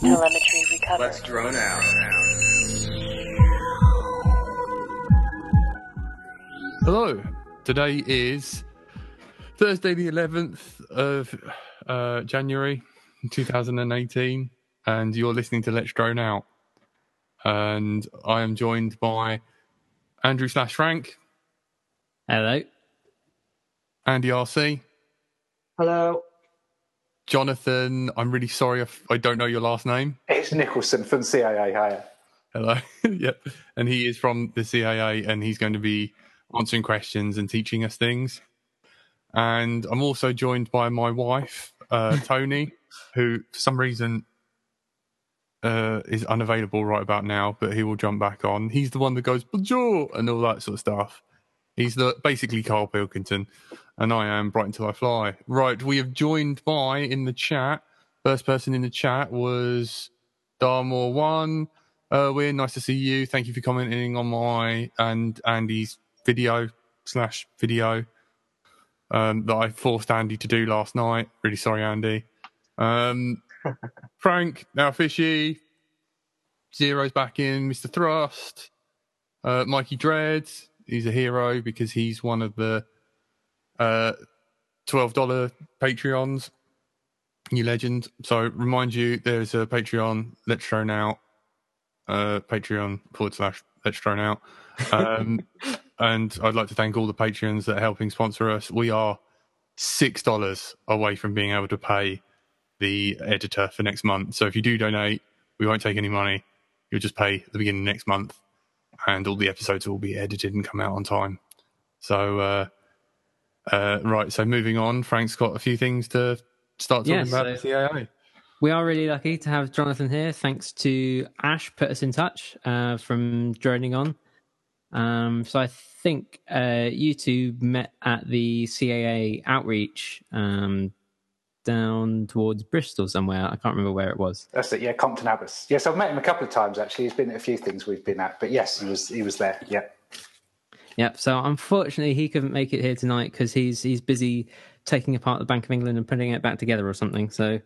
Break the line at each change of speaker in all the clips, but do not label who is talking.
Telemetry recovered.
Let's drone out.
Hello. Today is Thursday, the 11th of uh, January 2018, and you're listening to Let's Drone Out. And I am joined by Andrew slash Frank,
Hello.
Andy RC,
Hello,
Jonathan. I'm really sorry if I don't know your last name.
it's Nicholson from CAA. Hiya.
Hello. yep. And he is from the CAA and he's going to be answering questions and teaching us things. And I'm also joined by my wife, uh, Tony, who for some reason uh, is unavailable right about now, but he will jump back on. He's the one that goes, bonjour, and all that sort of stuff. He's the basically Carl Pilkington, and I am Bright Until I Fly. Right, we have joined by in the chat. First person in the chat was Darmore One. Uh, we're nice to see you. Thank you for commenting on my and Andy's video slash video um, that I forced Andy to do last night. Really sorry, Andy. Um, Frank, now fishy. Zero's back in. Mr. Thrust. Uh, Mikey Dread. He's a hero because he's one of the uh, $12 Patreons. New legend. So remind you, there's a Patreon. Let's Drone Out. Uh, Patreon forward slash Let's Drone Out. Um, and I'd like to thank all the Patreons that are helping sponsor us. We are six dollars away from being able to pay the editor for next month. So if you do donate, we won't take any money. You'll just pay at the beginning of next month, and all the episodes will be edited and come out on time. So, uh, uh, right. So moving on, Frank's got a few things to start talking
Yeah,
about
so-
the CAA.
We are really lucky to have Jonathan here. Thanks to Ash put us in touch uh, from droning on. Um, so I think uh, you two met at the CAA outreach um, down towards Bristol somewhere. I can't remember where it was.
That's it. Yeah, Compton Abbas. Yes, I've met him a couple of times actually. He's been at a few things we've been at, but yes, he was he was there. Yeah.
Yep. So unfortunately, he couldn't make it here tonight because he's he's busy taking apart the Bank of England and putting it back together or something. So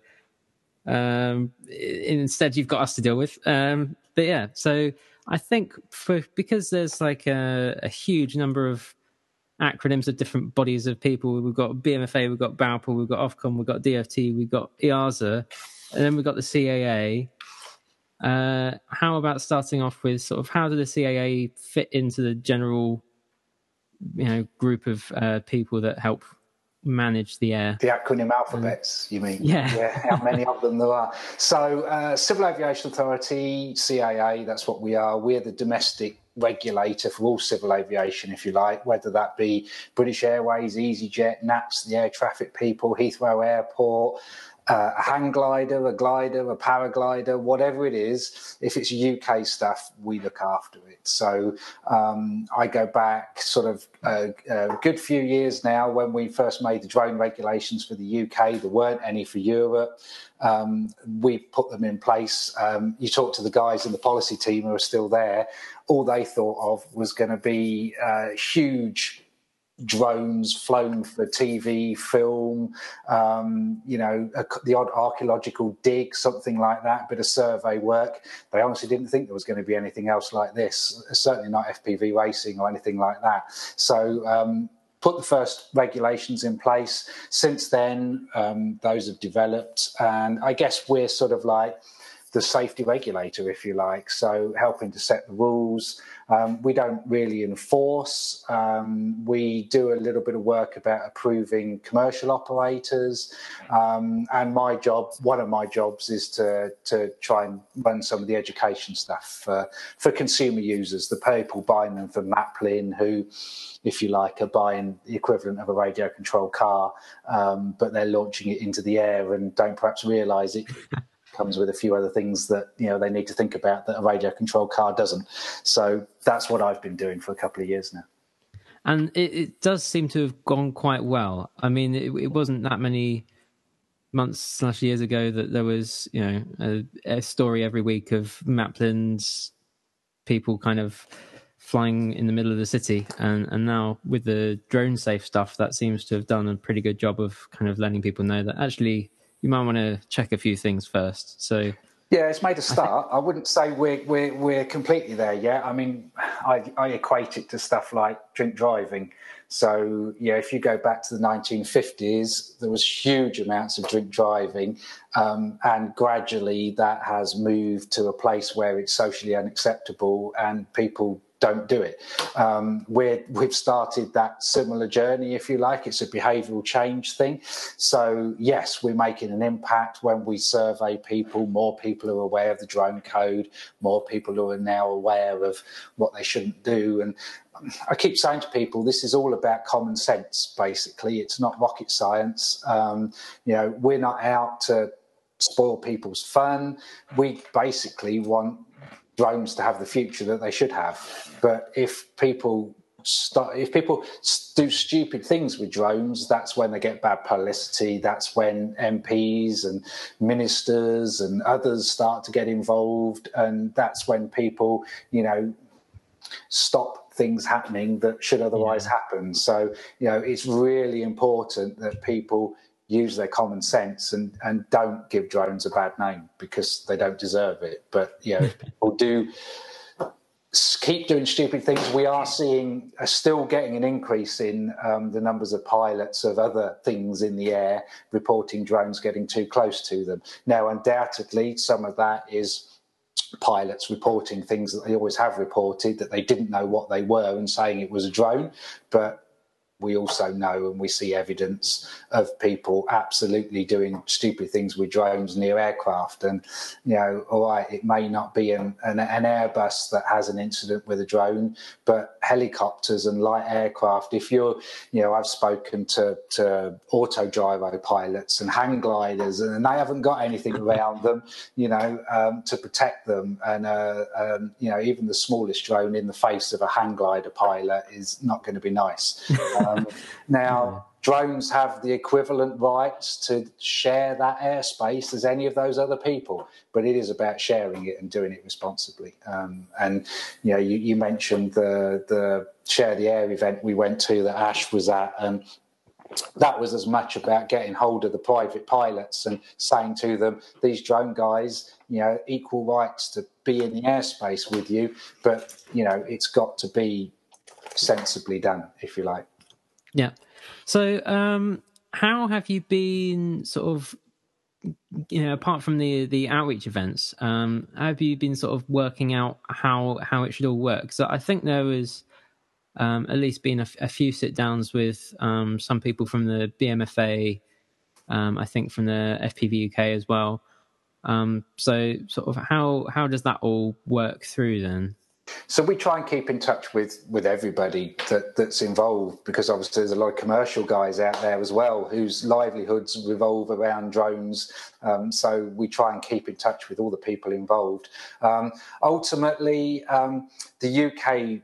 um, instead, you've got us to deal with. Um, but yeah, so I think for because there's like a, a huge number of acronyms of different bodies of people. We've got BMFA, we've got BAUPL, we've got Ofcom, we've got DFT, we've got EASA, and then we've got the CAA. Uh, how about starting off with sort of how do the CAA fit into the general, you know, group of uh, people that help manage the air?
The acronym alphabets, you mean?
Yeah.
Yeah, how many of them there are. So, uh, Civil Aviation Authority, CAA, that's what we are. We're the domestic regulator for all civil aviation, if you like, whether that be British Airways, EasyJet, NATS, the air traffic people, Heathrow Airport. Uh, a hang glider, a glider, a paraglider, whatever it is, if it's UK stuff, we look after it. So um, I go back sort of a, a good few years now when we first made the drone regulations for the UK. There weren't any for Europe. Um, we put them in place. Um, you talk to the guys in the policy team who are still there. All they thought of was going to be uh, huge drones flown for TV, film, um, you know, a, the odd archaeological dig, something like that, bit of survey work. They honestly didn't think there was going to be anything else like this, certainly not FPV racing or anything like that. So, um, put the first regulations in place. Since then, um, those have developed, and I guess we're sort of like the safety regulator, if you like. So helping to set the rules. Um, we don't really enforce. Um, we do a little bit of work about approving commercial operators. Um, and my job, one of my jobs, is to to try and run some of the education stuff for, for consumer users, the people buying them from Maplin, who, if you like, are buying the equivalent of a radio controlled car, um, but they're launching it into the air and don't perhaps realise it comes with a few other things that you know they need to think about that a radio controlled car doesn't. So that's what I've been doing for a couple of years now.
And it, it does seem to have gone quite well. I mean, it, it wasn't that many months slash years ago that there was, you know, a, a story every week of Maplin's people kind of flying in the middle of the city, and and now with the drone safe stuff, that seems to have done a pretty good job of kind of letting people know that actually you might want to check a few things first. So
Yeah, it's made a start. I wouldn't say we're we're we're completely there yet. I mean, I, I equate it to stuff like drink driving. So yeah, if you go back to the 1950s, there was huge amounts of drink driving, um, and gradually that has moved to a place where it's socially unacceptable, and people don't do it. Um, we have started that similar journey, if you like. It's a behavioural change thing. So, yes, we're making an impact when we survey people. More people are aware of the drone code, more people are now aware of what they shouldn't do. And I keep saying to people, this is all about common sense, basically. It's not rocket science. Um, you know, we're not out to spoil people's fun. We basically want drones to have the future that they should have. But if people start, if people do stupid things with drones, that's when they get bad publicity. That's when MPs and ministers and others start to get involved, and that's when people, you know, stop things happening that should otherwise yeah. happen. So, you know, it's really important that people use their common sense and, and don't give drones a bad name because they don't deserve it. But you know, people do keep doing stupid things. We are seeing uh, still getting an increase in um, the numbers of pilots of other things in the air reporting drones getting too close to them. Now, undoubtedly, some of that is pilots reporting things that they always have reported that they didn't know what they were and saying it was a drone, but we also know and we see evidence of people absolutely doing stupid things with drones near aircraft. And, you know, all right, it may not be an, an, an, Airbus that has an incident with a drone, but helicopters and light aircraft, if you're, you know, I've spoken to, to autogyro pilots and hang gliders, and they haven't got anything around them, you know, um, to protect them. And, uh, um, you know, even the smallest drone in the face of a hang glider pilot is not going to be nice. Um, now, drones have the equivalent rights to share that airspace as any of those other people, but it is about sharing it and doing it responsibly. Um, and you know, you, you, mentioned the the share the air event we went to that Ash was at, and that was as much about getting hold of the private pilots and saying to them, these drone guys, you know, equal rights to be in the airspace with you, but you know, it's got to be sensibly done, if you like.
Yeah. So, um, how have you been sort of, you know, apart from the the outreach events, um, have you been sort of working out how how it should all work? So, I think there was um, at least been a, a few sit downs with um, some people from the BMFA, um, I think from the FPV UK as well. Um, so, sort of how how does that all work through then?
So we try and keep in touch with with everybody that, that's involved because obviously there's a lot of commercial guys out there as well whose livelihoods revolve around drones. Um, so we try and keep in touch with all the people involved. Um, ultimately, um, the UK,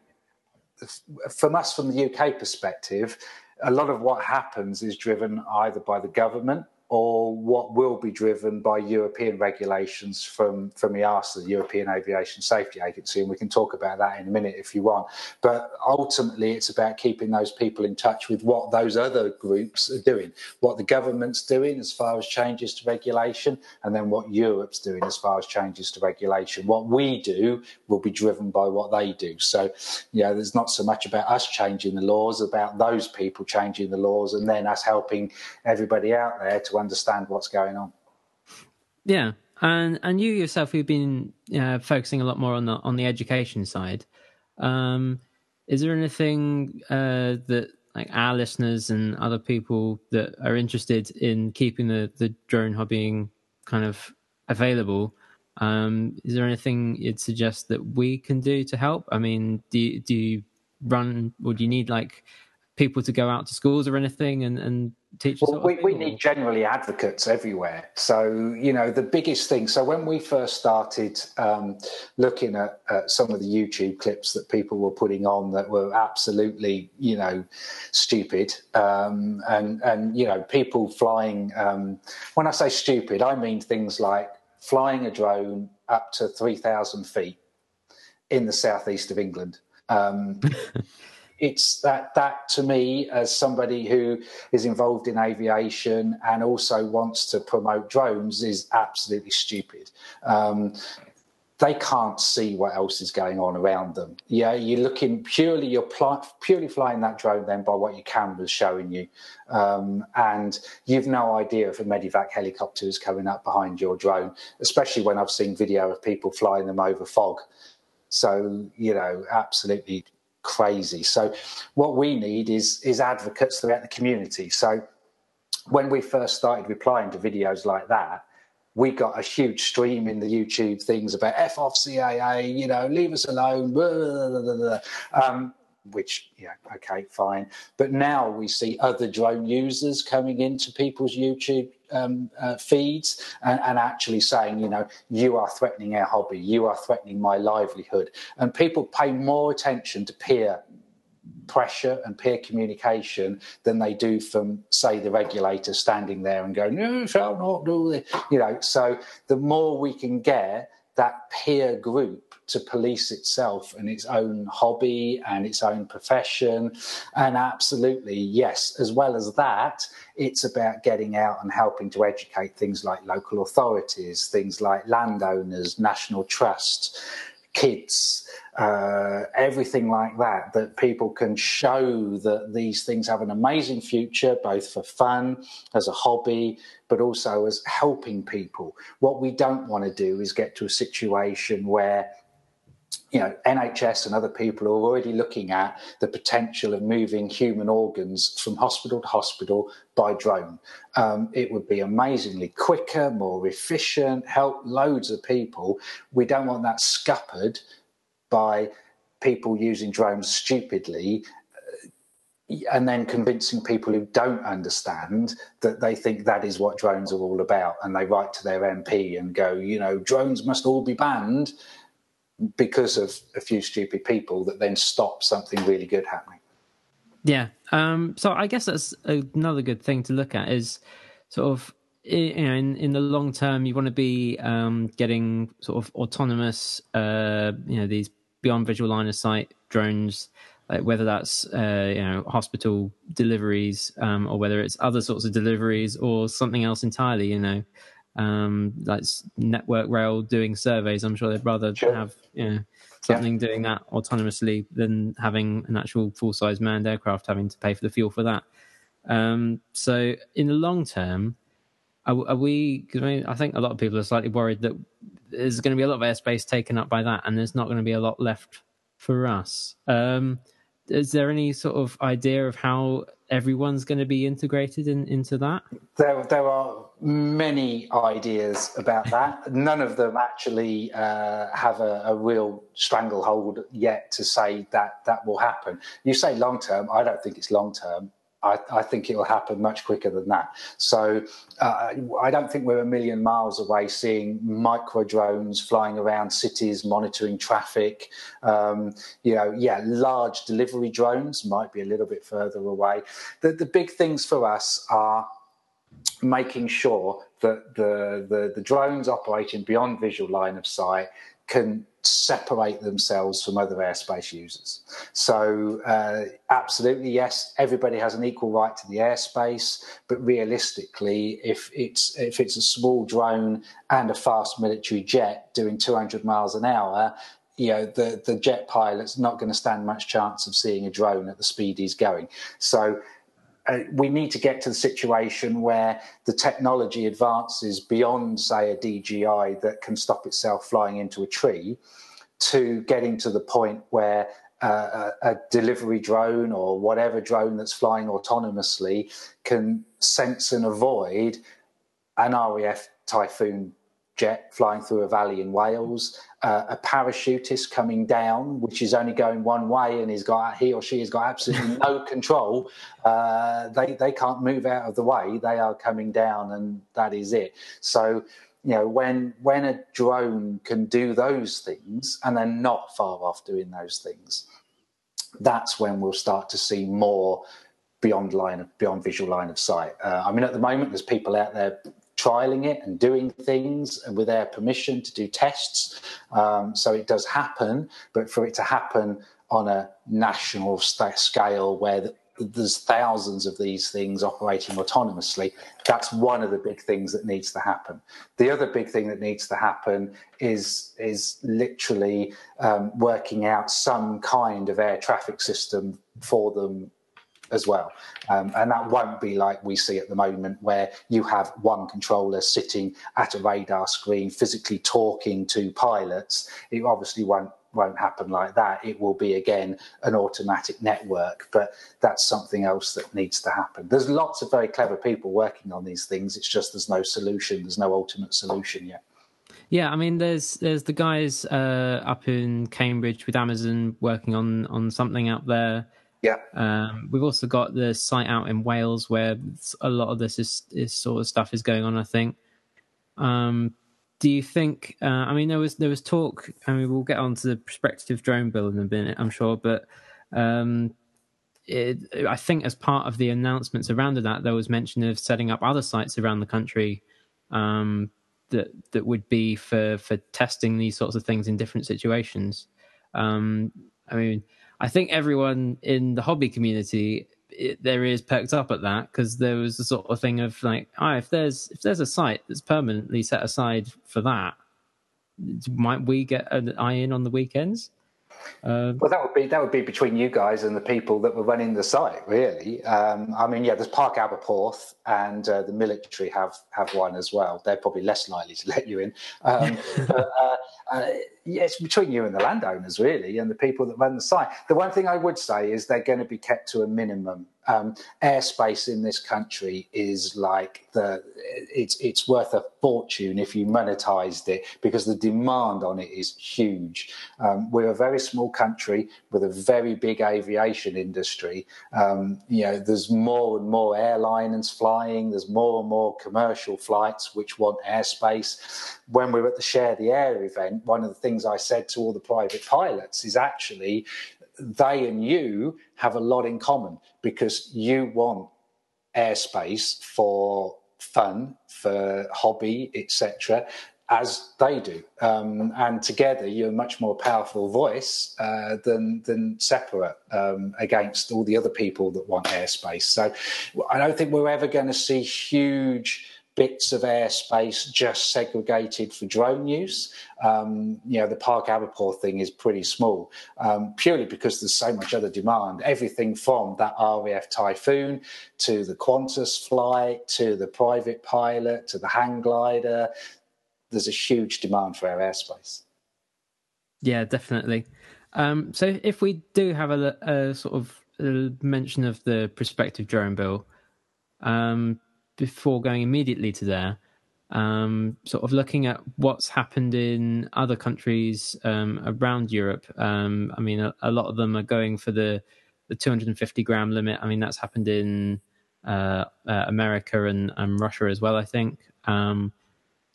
from us from the UK perspective, a lot of what happens is driven either by the government or what will be driven by European regulations from, from EASA, the European Aviation Safety Agency, and we can talk about that in a minute if you want. But ultimately, it's about keeping those people in touch with what those other groups are doing, what the government's doing as far as changes to regulation, and then what Europe's doing as far as changes to regulation. What we do will be driven by what they do. So, you know, there's not so much about us changing the laws, about those people changing the laws, and then us helping everybody out there to understand what's going on.
Yeah, and and you yourself, you've been uh, focusing a lot more on the on the education side. Um, is there anything uh, that like our listeners and other people that are interested in keeping the the drone hobbying kind of available? Um, is there anything you'd suggest that we can do to help? I mean, do you, do you run or do you need like people to go out to schools or anything and, and teach
well, we, we need generally advocates everywhere. So you know the biggest thing so when we first started um, looking at, at, some of the youtube clips that people were putting on that were absolutely you know stupid um, and and you know people flying um, when i say stupid i mean things like flying a drone up to 3000 feet in the southeast of england. Um, it's that that to me as somebody who is involved in aviation and also wants to promote drones is absolutely stupid um, they can't see what else is going on around them. Yeah, you're looking purely, you're pl- purely flying that drone then by what your camera's showing you. Um, and you've no idea if a Medevac helicopter is coming up behind your drone, especially when I've seen video of people flying them over fog. So, you know, absolutely crazy. So, what we need is, is advocates throughout the community. So, when we first started replying to videos like that, we got a huge stream in the YouTube things about F off CAA, you know, leave us alone, blah, blah, blah, um, which, yeah, okay, fine. But now we see other drone users coming into people's YouTube um, uh, feeds and, and, actually saying, you know, you are threatening our hobby, you are threatening my livelihood. And people pay more attention to peer pressure and peer communication than they do from, say, the regulator standing there and going, no, "You shall not do this." You know, so the more we can get that peer group to police itself and its own hobby and its own profession. And absolutely, yes, as well as that, it's about getting out and helping to educate things like local authorities, things like landowners, national trust, kids, uh, everything like that, that people can show that these things have an amazing future, both for fun, as a hobby, but also as helping people. What we don't want to do is get to a situation where you know, NHS and other people are already looking at the potential of moving human organs from hospital to hospital by drone. Um, it would be amazingly quicker, more efficient, help loads of people. We don't want that scuppered by people using drones stupidly uh, and then convincing people who don't understand that they think that is what drones are all about and they write to their MP and go, you know, drones must all be banned because of a few stupid people that then stop something really good happening.
Yeah. Um, so I guess that's another good thing to look at is sort of you know, in, in the long term, you want to be um, getting sort of autonomous, uh, you know, these beyond visual line of sight drones, like whether that's uh, you know hospital deliveries um, or whether it's other sorts of deliveries or something else entirely. You know, um, like network rail doing surveys. I'm sure they'd rather sure. have you know something yeah. doing that autonomously than having an actual full size manned aircraft having to pay for the fuel for that. Um, so in the long term, are, are we? I, mean, I think a lot of people are slightly worried that there's going to be a lot of airspace taken up by that, and there's not going to be a lot left for us. Um, is there any sort of idea of how everyone's going to be integrated in, into that?
There, there are many ideas about that. None of them actually uh, have a, a, real stranglehold yet to say that that will happen. You say long term. I don't think it's long term. I, I, think it will happen much quicker than that. So uh, I don't think we're a million miles away seeing micro drones flying around cities, monitoring traffic. Um, you know, yeah, large delivery drones might be a little bit further away. The, the big things for us are making sure that the, the, the drones operating beyond visual line of sight can separate themselves from other airspace users. So, uh, absolutely, yes, everybody has an equal right to the airspace, but realistically, if it's if it's a small drone and a fast military jet doing 200 miles an hour, you know the the jet pilot's not going to stand much chance of seeing a drone at the speed he's going. So uh, we need to get to the situation where the technology advances beyond, say, a DJI that can stop itself flying into a tree to getting to the point where uh, a, a, delivery drone or whatever drone that's flying autonomously can sense and avoid an RAF Typhoon jet flying through a valley in Wales, uh, a parachutist coming down, which is only going one way, and he's got he or she has got absolutely no control. Uh, they they can't move out of the way; they are coming down, and that is it. So. You know, when when a drone can do those things and they're not far off doing those things, that's when we'll start to see more beyond line of beyond visual line of sight. Uh, I mean, at the moment, there's people out there trialing it and doing things and with their permission to do tests. Um, so it does happen, but for it to happen on a national scale where there's thousands of these things operating autonomously. That's one of the big things that needs to happen. The other big thing that needs to happen is is literally um, working out some kind of air traffic system for them as well. Um, and that won't be like we see at the moment, where you have one controller sitting at a radar screen, physically talking to pilots. It obviously won't won't happen like that. It will be again an automatic network, but that's something else that needs to happen. There's lots of very clever people working on these things. It's just there's no solution. There's no ultimate solution yet.
Yeah, I mean, there's there's the guys uh, up in Cambridge with Amazon working on on something out there.
Yeah.
Um, we've also got the site out in Wales where a lot of this is, is sort of stuff is going on. I think. Um, do you think? Uh, I mean, there was there was talk. I mean, we'll get on to the prospective drone bill in a minute, I'm sure, but um, it, I think as part of the announcements around that, there was mention of setting up other sites around the country um, that that would be for for testing these sorts of things in different situations. Um, I mean, I think everyone in the hobby community it, there is perked up at that because there was the sort of thing of like, oh, if there's if there's a site that's permanently set aside for that, might we get an eye in on the weekends?
Um, well, that would be that would be between you guys and the people that were running the site, really. Um, I mean, yeah, there's Parc Aberporth and uh, the military have have one as well. They're probably less likely to let you in. Um, but, uh, uh, yeah, it's between you and the landowners, really, and the people that run the site. The one thing I would say is they're going to be kept to a minimum um, airspace in this country is like the it's it's worth a fortune if you monetized it because the demand on it is huge. Um, we're a very small country with a very big aviation industry. Um, you know, there's more and more airliners flying. There's more and more commercial flights which want airspace. When we were at the Share the Air event, one of the things I said to all the private pilots is actually they and you have a lot in common because you want airspace for fun, for hobby, etc., as they do. Um, and together, you're a much more powerful voice uh, than than separate um, against all the other people that want airspace. So, I don't think we're ever going to see huge bits of airspace just segregated for drone use. Um, you know, the Parc Aberporth thing is pretty small, um, purely because there's so much other demand. Everything from that RAF Typhoon to the Qantas flight to the private pilot to the hang glider. There's a huge demand for our airspace.
Yeah, definitely. Um, so if we do have a, a sort of a mention of the prospective drone bill, um, before going immediately to there, um, sort of looking at what's happened in other countries um, around Europe. Um, I mean, a, a, lot of them are going for the the 250 gram limit. I mean, that's happened in uh, uh, America and, and, Russia as well, I think. Um,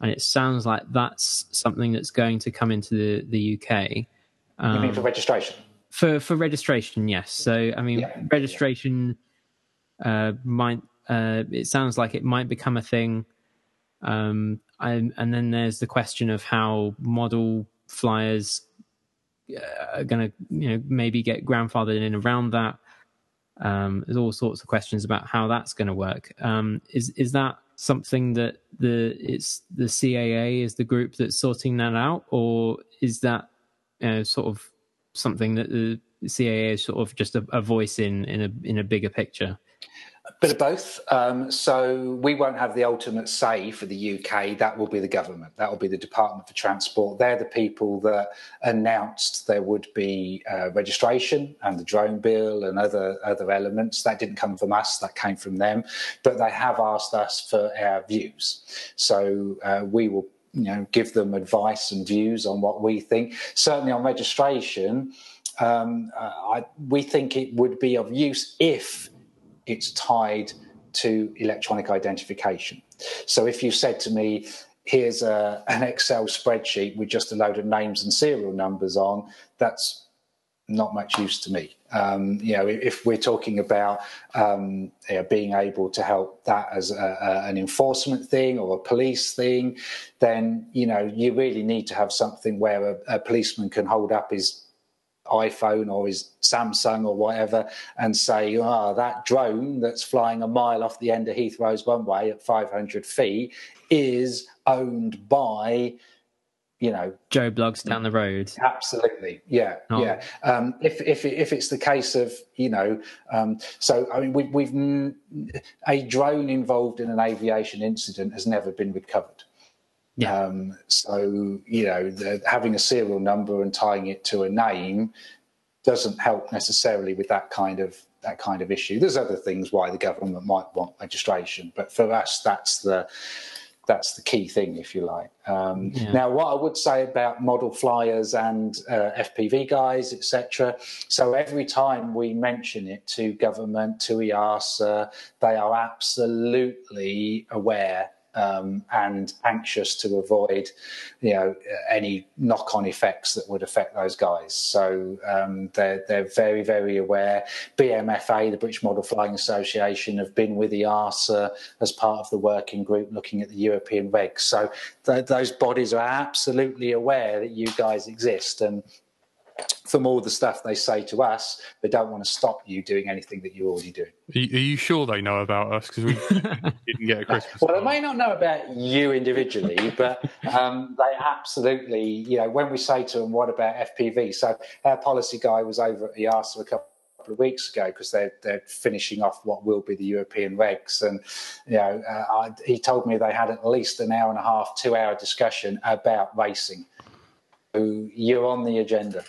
and it sounds like that's something that's going to come into the, the UK.
you mean for um, registration?
For for registration, yes. So I mean, yeah. registration uh, might uh, it sounds like it might become a thing. Um, and, and, then there's the question of how model flyers uh, are going to, you know, maybe get grandfathered in around that. Um, there's all sorts of questions about how that's going to work. Um, is is that something that the it's the CAA is the group that's sorting that out, or is that know, sort of something that the CAA is sort of just a, a voice in in a in a bigger picture?
Bit of both. Um, so we won't have the ultimate say for the UK. That will be the government. That will be the Department for Transport. They're the people that announced there would be uh, registration and the drone bill and other other elements. That didn't come from us. That came from them. But they have asked us for our views. So uh, we will, you know, give them advice and views on what we think. Certainly on registration. Um, uh, I, we think it would be of use if it's tied to electronic identification. So if you said to me, here's a, an Excel spreadsheet with just a load of names and serial numbers on, that's not much use to me. Um, you know, if we're talking about um, you know, being able to help that as a, a, an enforcement thing or a police thing, then you know you really need to have something where a, a policeman can hold up his iPhone or his Samsung or whatever and say, oh, that drone that's flying a mile off the end of Heathrow's runway at 500 feet is owned by you know
Joe Bloggs down the road.
Absolutely, yeah, oh. yeah. Um, if if if it's the case of you know, um, so I mean, we, we've a drone involved in an aviation incident has never been recovered. Yeah. Um, so you know, the, having a serial number and tying it to a name doesn't help necessarily with that kind of that kind of issue. There's other things why the government might want registration, but for us, that's the that's the key thing, if you like. Um, yeah. Now, what I would say about model flyers and uh, FPV guys, etc. So every time we mention it to government, to EASA, they are absolutely aware um, and anxious to avoid, you know, any knock-on effects that would affect those guys. So um, they're they're very very aware. BMFA, the British Model Flying Association, have been with the EASA as part of the working group looking at the European regs. So th- those bodies are absolutely aware that you guys exist and from all the stuff they say to us, they don't want to stop you doing anything that you're already doing.
Are you, sure they know about us? Because we didn't get a Christmas.
well, they may not know about you individually, but um, they absolutely, you know, when we say to them, what about FPV? So our policy guy was over at EASA a couple of weeks ago because they're they're finishing off what will be the European regs, and you know uh, I, he told me they had at least an hour and a half, two hour discussion about racing. So you're on the agenda.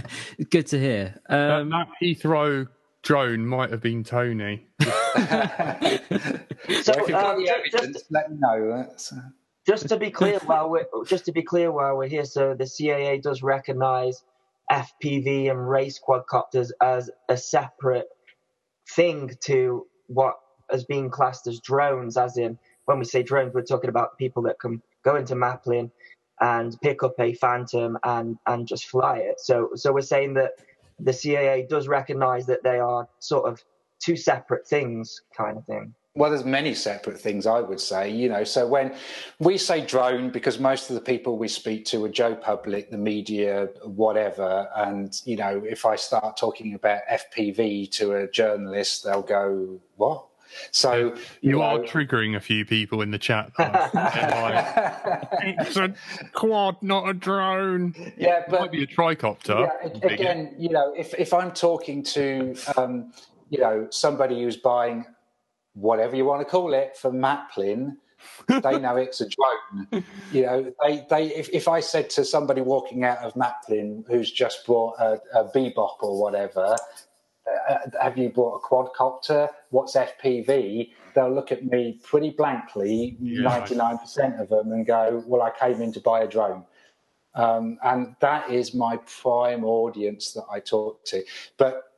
Good to hear.
Um, that, that Heathrow drone might have been Tony. so,
um, just, let me know.
Just to be clear, while we're just to be clear while we're here, so the CAA does recognise FPV and race quadcopters as a separate thing to what is being classed as drones. As in, when we say drones, we're talking about people that can go into Maplin and pick up a phantom and and just fly it. So so we're saying that the CAA does recognise that they are sort of two separate things, kind of thing.
Well, there's many separate things I would say, you know. So when we say drone, because most of the people we speak to are Joe Public, the media, whatever, and you know, if I start talking about FPV to a journalist, they'll go, "What? So
you, you are triggering a few people in the chat. it's a quad, not a drone.
Yeah,
but it might be a tricopter.
Yeah, again, you know, if if I'm talking to um, you know somebody who's buying whatever you want to call it for Maplin, they know it's a drone. You know, they, they if, if I said to somebody walking out of Maplin who's just bought a, a Bebop or whatever, have you bought a quadcopter? What's FPV? They'll look at me pretty blankly, ninety nine percent of them, and go, "Well, I came in to buy a drone." Um, and that is my prime audience that I talk to. But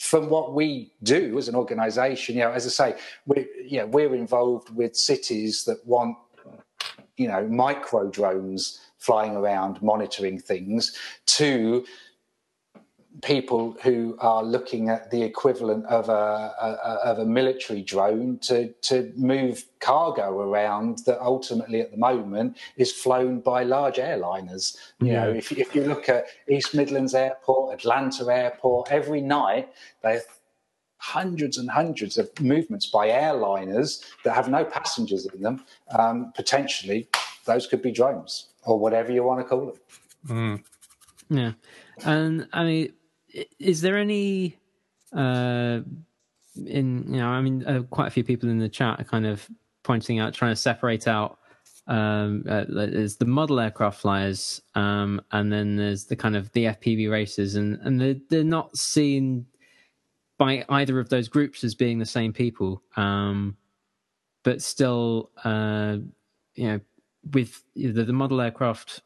from what we do as an organisation, you know, as I say, we you know, we're involved with cities that want you know micro drones flying around monitoring things to people who are looking at the equivalent of a, a, of a military drone to to move cargo around that ultimately at the moment is flown by large airliners. You yeah. know, if, if you look at East Midlands Airport, Atlanta Airport, every night they have hundreds and hundreds of movements by airliners that have no passengers in them. Um, potentially, those could be drones or whatever you want to call them.
Mm.
Yeah, and I mean is there any uh, in you know i mean uh, quite a few people in the chat are kind of pointing out trying to separate out um uh, there's the model aircraft flyers um and then there's the kind of the fpv races and and they're, they're not seen by either of those groups as being the same people um but still uh you know with the, the model aircraft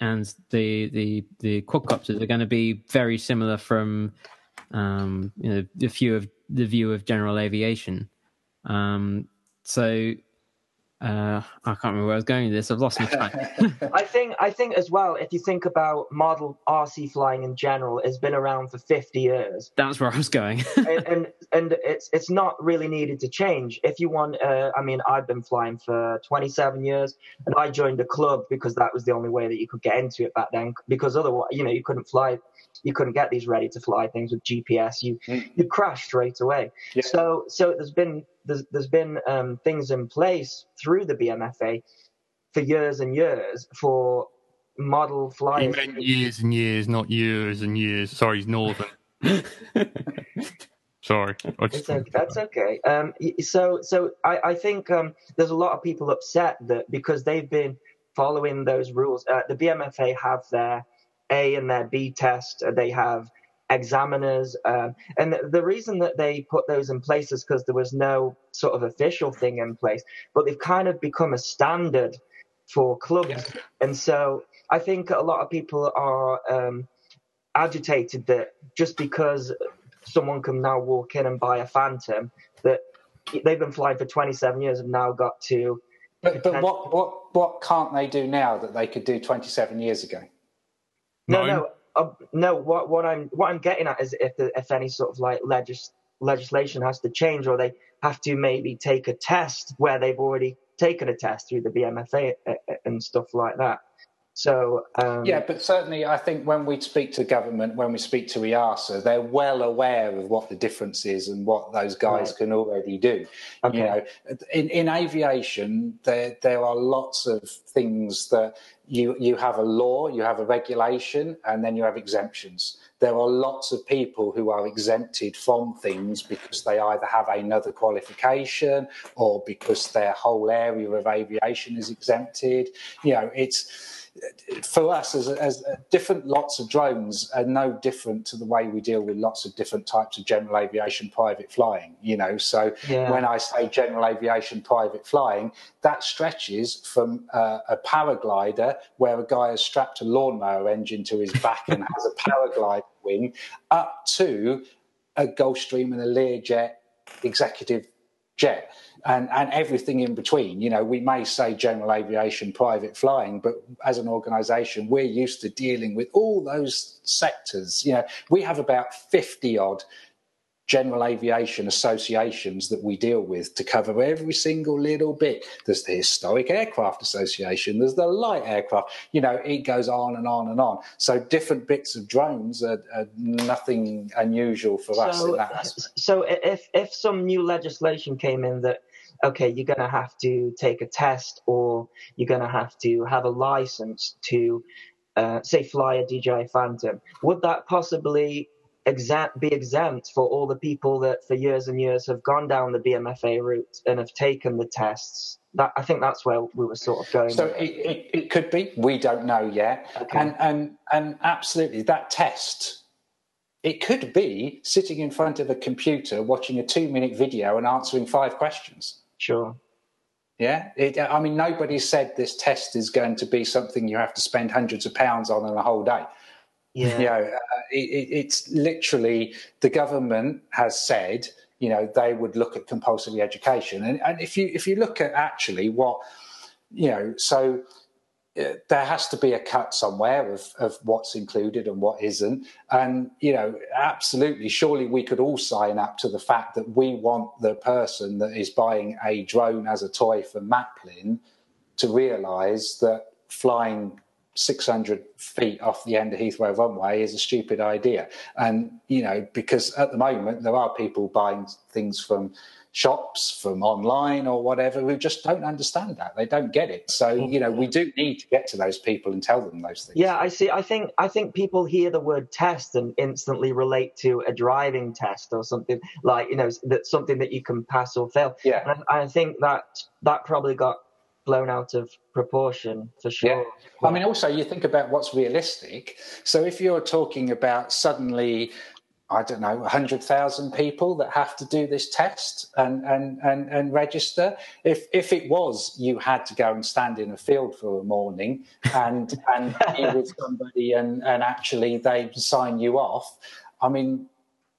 and the the the quadcopters are going to be very similar from um, you know the view of the view of general aviation. Um, so uh, I can't remember where I was going with this. I've lost my track.
I think I think as well. If you think about model RC flying in general, it's been around for fifty years.
That's where I was going.
and, and, and it's it's not really needed to change. If you want, uh, I mean, I've been flying for twenty seven years, and I joined a club because that was the only way that you could get into it back then. Because otherwise, you know, you couldn't fly you couldn't get these ready to fly things with GPS. You
Mm.
you crash straight away.
Yeah.
So so there's been there's there's been um, things in place through the BMFA for years and years for model flying.
meant years and years, not years and years. Sorry, he's northern. Sorry, I
It's
just,
okay. That's okay. Um, so, so I, I think um, there's a lot of people upset that because they've been following those rules. Uh, the BMFA have their A and their B test. uh, They have examiners, um, and the, the reason that they put those in place is because there was no sort of official thing in place. But they've kind of become a standard for clubs, and so I think a lot of people are um, agitated that just because someone can now walk in and buy a Phantom that they've been flying for 27 years have now got to.
But, but what, what, what can't they do now that they could do 27 years ago?
No,
No.
no, uh, no. What what I'm what I'm getting at is if the, if any sort of like legis- legislation has to change, or they have to maybe take a test where they've already taken a test through the BMFA uh, uh, and stuff like that. So um,
Yeah, but certainly I think when we speak to government, when we speak to EASA, they're well aware of what the difference is and what those guys
Right.
can already do.
Okay.
You know, in, in aviation, there there are lots of things that you you have a law, you have a regulation, and then you have exemptions. There are lots of people who are exempted from things because they either have another qualification or because their whole area of aviation is exempted. You know, it's for us as, as different lots of drones are no different to the way we deal with lots of different types of general aviation private flying you know so
Yeah.
when i say general aviation private flying that stretches from uh, a paraglider where a guy has strapped a lawnmower engine to his back and has a paraglider wing up to a gulfstream and a learjet executive jet and, and everything in between. You know, we may say general aviation, private flying, but as an organization, we're used to dealing with all those sectors. You know, we have about 50 odd general aviation associations that we deal with to cover every single little bit. There's the Historic Aircraft Association, there's the Light Aircraft, you know, it goes on and on and on. So different bits of drones are, are nothing unusual for us
So,
that
so if if some new legislation came in that okay, you're going to have to take a test or you're going to have to have a license to uh, say fly a DJI Phantom, would that possibly exempt, be exempt for all the people that for years and years have gone down the BMFA route and have taken the tests? That I think that's where we were sort of going.
So it, it, it could be. We don't know yet.
Okay.
And and and absolutely that test. It could be sitting in front of a computer watching a two-minute video and answering five questions.
Sure.
Yeah, it, I mean, nobody said this test is going to be something you have to spend hundreds of pounds on in a whole day.
Yeah.
You know, uh, it, it, it's literally the government has said, you know, they would look at compulsory education, and, and if you if you look at actually what, you know, so there has to be a cut somewhere of, of what's included and what isn't. And, you know, absolutely, surely we could all sign up to the fact that we want the person that is buying a drone as a toy for Maplin to realise that flying 600 feet off the end of Heathrow runway is a stupid idea. And, you know, because at the moment there are people buying things from shops, from online or whatever, who just don't understand that. They don't get it. So, hmm. you know, we do need to get to those people and tell them those things.
Yeah, I see. I think I think people hear the word test and instantly relate to a driving test or something like you know that's something that you can pass or fail.
Yeah.
And I think that that probably got blown out of proportion for sure.
I mean, also you think about what's realistic. So if you're talking about suddenly, I don't know, 100,000 people that have to do this test and, and, and, and register, if, if it was you had to go and stand in a field for a morning and, and be with somebody and, and actually they sign you off, I mean,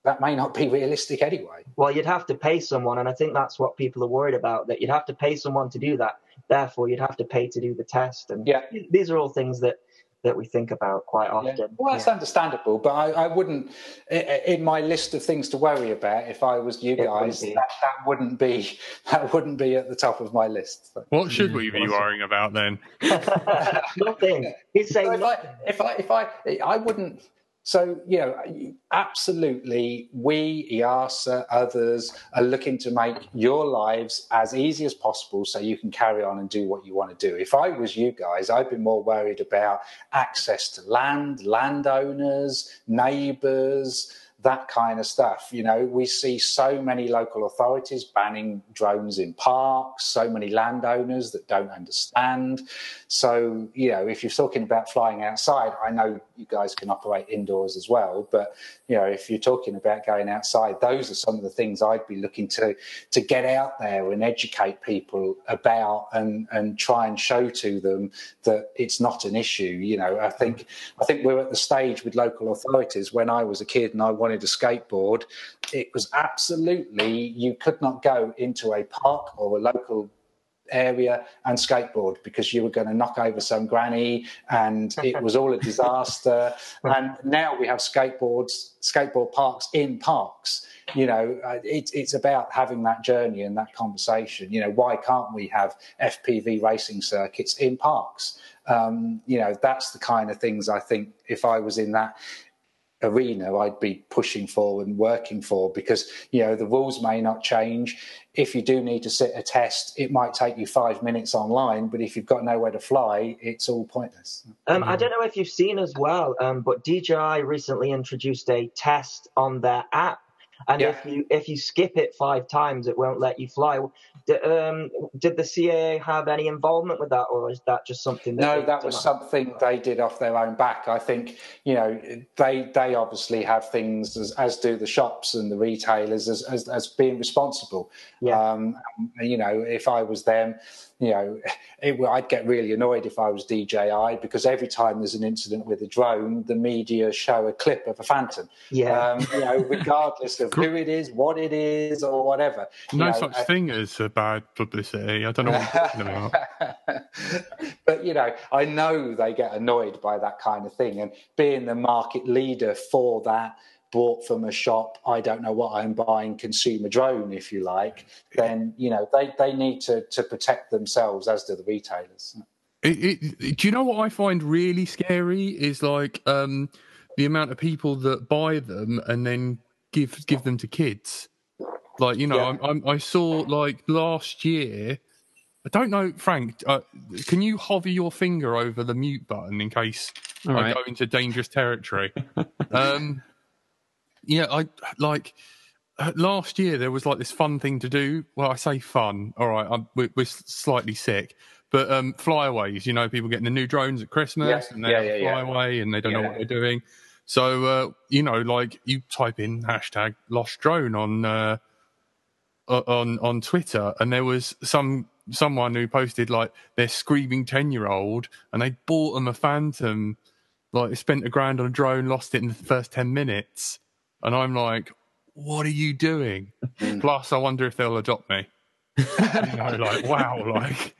that may not be realistic anyway.
Well, you'd have to pay someone, and I think that's what people are worried about. That you'd have to pay someone to do that. Therefore, you'd have to pay to do the test. And
Yeah.
these are all things that that we think about quite
Yeah.
often.
Well, that's understandable, but I, I wouldn't, in my list of things to worry about, if I was you
It wouldn't
guys, that, that wouldn't be that wouldn't be at the top of my list. So
what should we be worrying about then?
Nothing. He's saying
if I, if I, if I, I wouldn't. So, you know, absolutely, we, EASA, others are looking to make your lives as easy as possible so you can carry on and do what you want to do. If I was you guys, I'd be more worried about access to land, landowners, neighbours, that kind of stuff. You know, we see so many local authorities banning drones in parks, so many landowners that don't understand. So, you know, if you're talking about flying outside, I know you guys can operate indoors as well, but you know, if you're talking about going outside, those are some of the things I'd be looking to to get out there and educate people about and and try and show to them that it's not an issue. You know, I think I think we're at the stage with local authorities. When I was a kid and I wanted a skateboard, it was absolutely you could not go into a park or a local area and skateboard because you were going to knock over some granny and it was all a disaster. and now we have skateboards, skateboard parks in parks. You know, uh, it, it's about having that journey and that conversation. You know, why can't we have FPV racing circuits in parks? Um, you know, that's the kind of things I think if I was in that arena I'd be pushing for and working for because you know the rules may not change. If you do need to sit a test it might take you five minutes online but if you've got nowhere to fly it's all pointless.
Um, I don't know if you've seen as well um, but DJI recently introduced a test on their app and yeah. if you if you skip it five times, it won't let you fly. Did, um, did the CAA have any involvement with that, or is that just something? That
no, that was something they did off their own back. I think you know they they obviously have things as, as do the shops and the retailers as as, as being responsible. Yeah. Um, you know, if I was them you know, it, I'd get really annoyed if I was DJI because every time there's an incident with a drone, the media show a clip of a phantom.
Yeah.
Um, you know, regardless of who it is, what it is, or whatever.
No
know,
such uh, thing as a bad publicity. I don't know what you're talking about.
but, you know, I know they get annoyed by that kind of thing. And being the market leader for that, bought from a shop, I don't know what I'm buying, consumer drone, if you like, then you know they, they need to to protect themselves as do the retailers.
It, it, do you know what I find really scary is like um, the amount of people that buy them and then give give them to kids. Like you know, yeah. I'm, I'm, i saw like last year. I don't know, Frank. Uh, can you hover your finger over the mute button in case All I right. go into dangerous territory? um, yeah, I like last year there was like this fun thing to do. Well, I say fun. All right, I'm, we're, we're slightly sick, but um, flyaways. You know, people getting the new drones at Christmas
yeah.
and they
yeah, yeah,
flyaway yeah. and they don't know what they're doing. So uh, you know, like you type in hashtag lost drone on uh, on on Twitter, and there was some someone who posted like their screaming ten year old, and they bought them a Phantom, like spent a grand on a drone, lost it in the first ten minutes and I'm like, what are you doing? Mm. Plus, I wonder if they'll adopt me. you know, like wow, like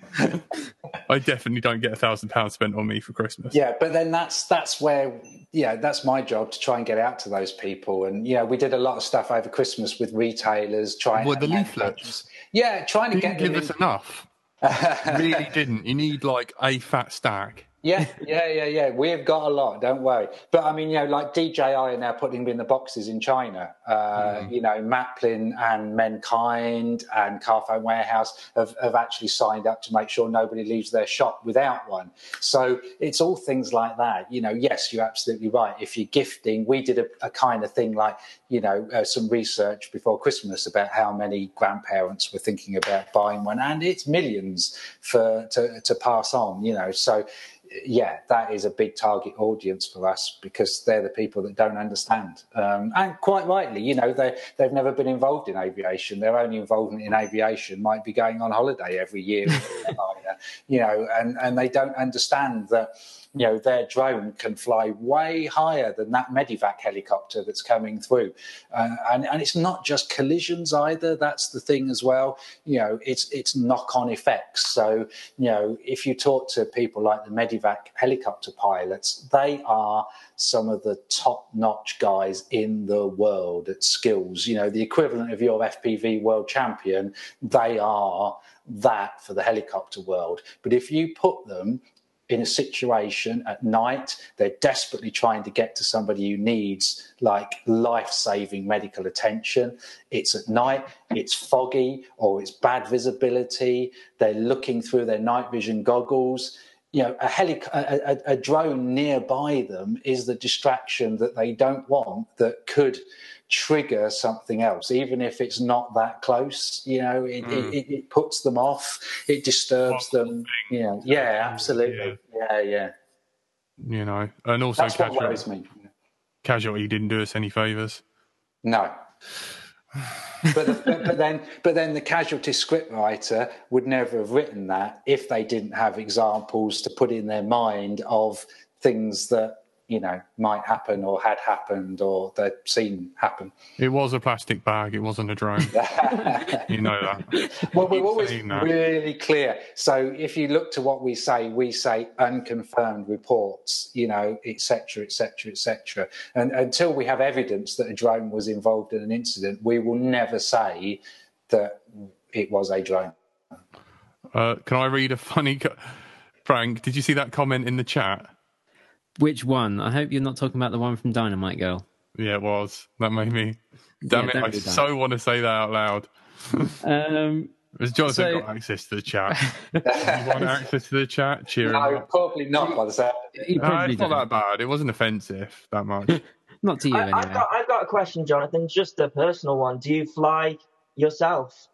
I definitely don't get a thousand pounds spent on me for Christmas.
Yeah, but then that's that's where yeah, that's my job to try and get out to those people. And you know, we did a lot of stuff over Christmas with retailers trying.
Well, the leaflets.
Yeah, trying to
didn't
get.
Give us in... enough. really didn't. You need like a fat stack.
Yeah, yeah, yeah, yeah. We've got a lot, don't worry. But I mean, you know, like DJI are now putting them in the boxes in China. Uh, mm. You know, Maplin and Mankind and Carphone Warehouse have, have actually signed up to make sure nobody leaves their shop without one. So it's all things like that. You know, yes, you're absolutely right. If you're gifting, we did a, a kind of thing like, you know, uh, some research before Christmas about how many grandparents were thinking about buying one, and it's millions for to, to pass on. You know, so yeah, that is a big target audience for us because they're the people that don't understand. Um, and quite rightly, you know, they, they've never been involved in aviation. Their only involvement in aviation might be going on holiday every year, you know, and, and they don't understand that you know, their drone can fly way higher than that medevac helicopter that's coming through. Uh, and, and it's not just collisions either. That's the thing as well. You know, it's, it's knock on effects. So, you know, if you talk to people like the medevac helicopter pilots, they are some of the top notch guys in the world at skills. You know, the equivalent of your FPV world champion, they are that for the helicopter world. But if you put them in a situation at night, they're desperately trying to get to somebody who needs like life saving medical attention. It's at night, it's foggy or it's bad visibility. They're looking through their night vision goggles. You know, a, helic- a, a, a drone nearby them is the distraction that they don't want that could trigger something else, even if it's not that close. You know, it, mm. it, it, puts them off, it disturbs them. Yeah, yeah, absolutely. Yeah, yeah.
You know, and also
That's casualty, what worries me.
Casualty didn't do us any favors.
No. but, the, but, but, then but then the casualty scriptwriter would never have written that if they didn't have examples to put in their mind of things that you know might happen or had happened or they'd seen happen.
It was a plastic bag. It wasn't a drone. you know that.
Well, we're always really clear. So if you look to what we say, we say unconfirmed reports. You know, etc., etc., etc. And until we have evidence that a drone was involved in an incident, we will never say that it was a drone.
Uh, can I read a funny? Co- Frank, did you see that comment in the chat?
Which one? I hope you're not talking about the one from Dynamite Girl.
Yeah, it was. That made me. Damn yeah, it! I so want to say that out loud. um, Has Jonathan so... got access to the chat? you want access to the chat? Cheer
No, probably not. By the sound.
Uh, it's not that bad. It wasn't offensive that much.
not to you, I, anyway.
I've got, I've got a question, Jonathan. Just a personal one. Do you fly yourself?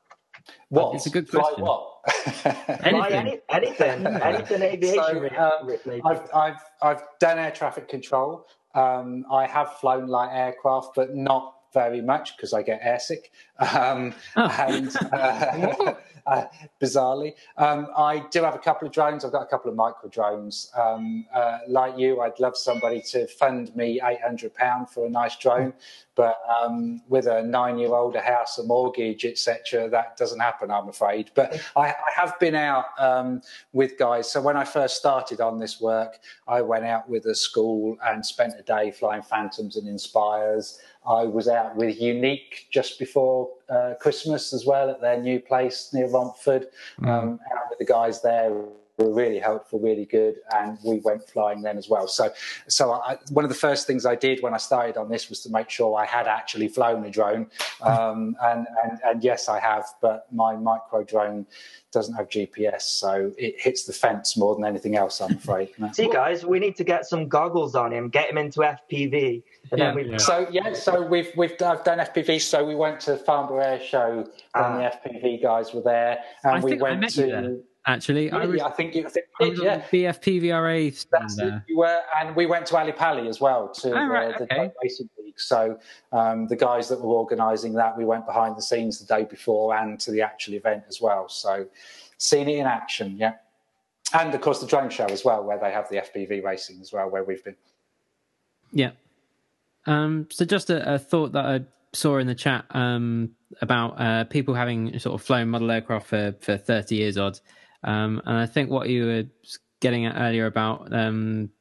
What?
It's a good question.
Fly what?
anything. Any, anything, anything aviation. So, um,
I've, I've, I've done air traffic control. Um, I have flown light aircraft, but not very much because I get airsick. Um, oh. And uh, uh, bizarrely, um, I do have a couple of drones. I've got a couple of micro drones. Um, uh, like you, I'd love somebody to fund me eight hundred pound for a nice drone, but um, with a nine-year-old, a house, a mortgage, etc., that doesn't happen. I'm afraid. But I, I have been out um, with guys. So when I first started on this work, I went out with a school and spent a day flying Phantoms and Inspires. I was out with Unique just before uh, Christmas as well at their new place near Romford. Mm. Um, out with the guys there were really helpful, really good, and we went flying then as well. So, so I, one of the first things I did when I started on this was to make sure I had actually flown a drone, um, and, and and yes, I have, but my micro drone doesn't have GPS, so it hits the fence more than anything else. I'm afraid.
See, guys, we need to get some goggles on him, get him into FPV.
Yeah. yeah. So yeah, so we've we've I've done FPV. So we went to the Farnborough Air Show, and uh, the FPV guys were there, and
I
we went
to actually.
I, was, I think you, I think
I yeah. BFPVRA
That's it, you were, and we went to Ali Pali as well to oh, right, uh, the okay. racing league. So um, the guys that were organising that, we went behind the scenes the day before and to the actual event as well. So seen it in action, yeah. And of course the drone show as well, where they have the FPV racing as well, where we've been.
Yeah. Um, so just a, a, thought that I saw in the chat um, about uh, people having sort of flown model aircraft for, for 30 years odd. Um, and I think what you were getting at earlier about, um,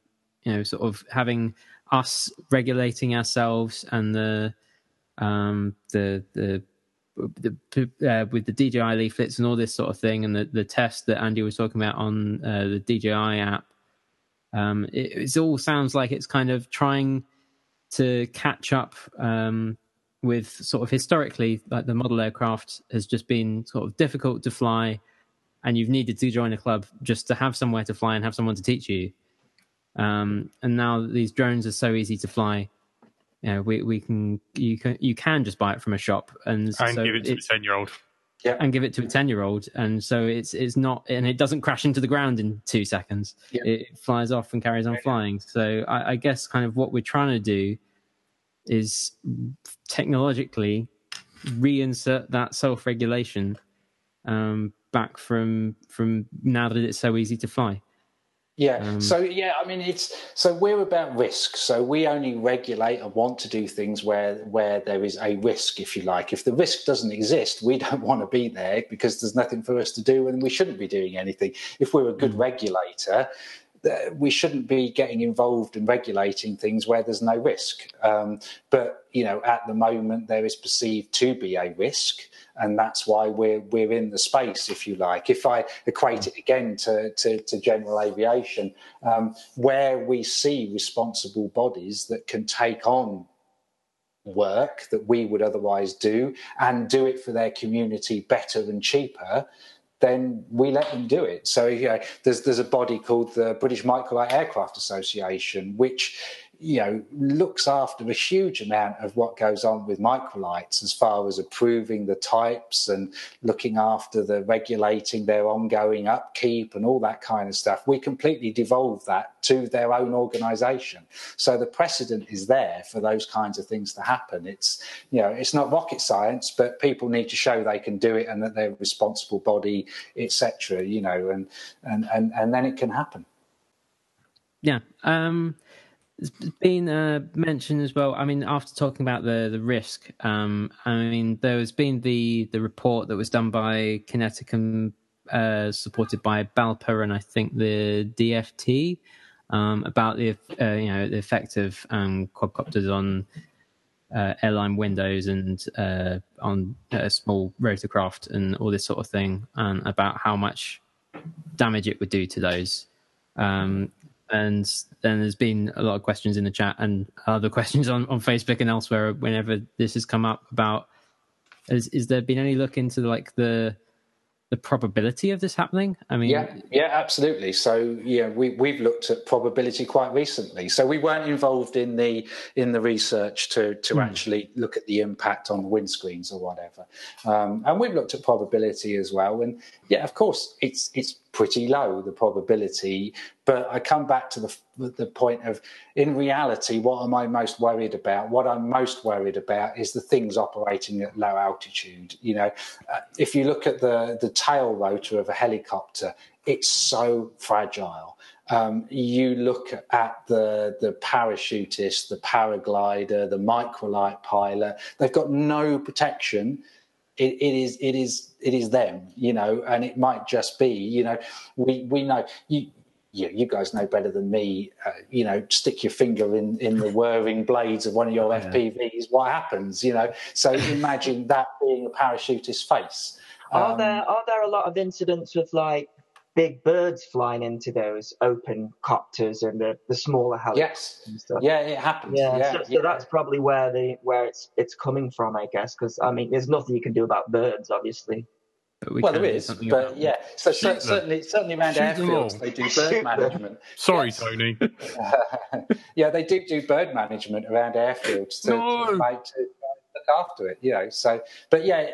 you know, sort of having us regulating ourselves and the um, the the the, uh, with the DJI leaflets and all this sort of thing, and the, the test that Andy was talking about on uh, the DJI app, um, it, it, all sounds like it's kind of trying to catch up um, with sort of historically, like the model aircraft has just been sort of difficult to fly and you've needed to join a club just to have somewhere to fly and have someone to teach you. Um, and now these drones are so easy to fly. You know, we, we can you can you can just buy it from a shop and,
and so give it to a ten year old.
Yeah. And give it to a ten year old. And so it's it's not and it doesn't crash into the ground in two seconds. Yeah. It flies off and carries on flying. So I, I guess kind of what we're trying to do is technologically reinsert that self regulation um, back from from now that it's so easy to fly.
Yeah. Um, so yeah, I mean it's so we're about risk. So we only regulate and want to do things where where there is a risk, if you like. If the risk doesn't exist, we don't want to be there because there's nothing for us to do and we shouldn't be doing anything. If we're a good mm. regulator, we shouldn't be getting involved in regulating things where there's no risk. Um, but you know, at the moment, there is perceived to be a risk, and that's why we're we're in the space, if you like. If I equate it again to to, to general aviation, um, where we see responsible bodies that can take on work that we would otherwise do and do it for their community better and cheaper then we let them do it. So you know, there's there's a body called the British Microlight Aircraft Association, which you know, looks after a huge amount of what goes on with microlights as far as approving the types and looking after the regulating their ongoing upkeep and all that kind of stuff. We completely devolve that to their own organization. So the precedent is there for those kinds of things to happen. It's, you know, it's not rocket science, but people need to show they can do it and that they're a responsible body, etc. you know, and, and, and, and then it can happen.
Yeah. Um, it's been uh, mentioned as well. I mean, after talking about the the risk, um, I mean, there has been the the report that was done by QinetiQ, uh, supported by BALPA and I think the DFT, um, about the uh, you know the effect of um, quadcopters on uh, airline windows and uh, on a small rotorcraft and all this sort of thing, and about how much damage it would do to those. Um, and then there's been a lot of questions in the chat and other questions on, on Facebook and elsewhere whenever this has come up about is, is there been any look into like the the probability of this happening? I mean,
yeah, yeah, absolutely. So yeah, we we've looked at probability quite recently. So we weren't involved in the in the research to to mm. actually look at the impact on windscreens or whatever, um, and we've looked at probability as well. And yeah, of course, it's it's pretty low the probability. But i come back to the the point of in reality what am i most worried about? What i'm most worried about is the things operating at low altitude. You know uh, if you look at the the tail rotor of a helicopter it's so fragile. Um, you look at the the parachutist, the paraglider, the microlight pilot. They've got no protection it, it is it is it is them, you know, and it might just be, you know, we we know you. Yeah, you guys know better than me. Uh, you know, stick your finger in, in the whirring blades of one of your yeah. FPVs. What happens? You know, so imagine that being a parachutist's face.
Are um, there are there a lot of incidents with like big birds flying into those open copters and the, the smaller helicopters
yes. and stuff. Yeah, it happens.
Yeah,
yeah,
so, yeah. so, that's probably where the where it's it's coming from, I guess. Because I mean, there's nothing you can do about birds, obviously.
But We well, there is, but yeah. So certainly, certainly around Shoot airfields, they do bird Shoot management.
Sorry, yes. Tony.
yeah, they do do bird management around airfields to, no. to, to, look after it. You know, so but yeah,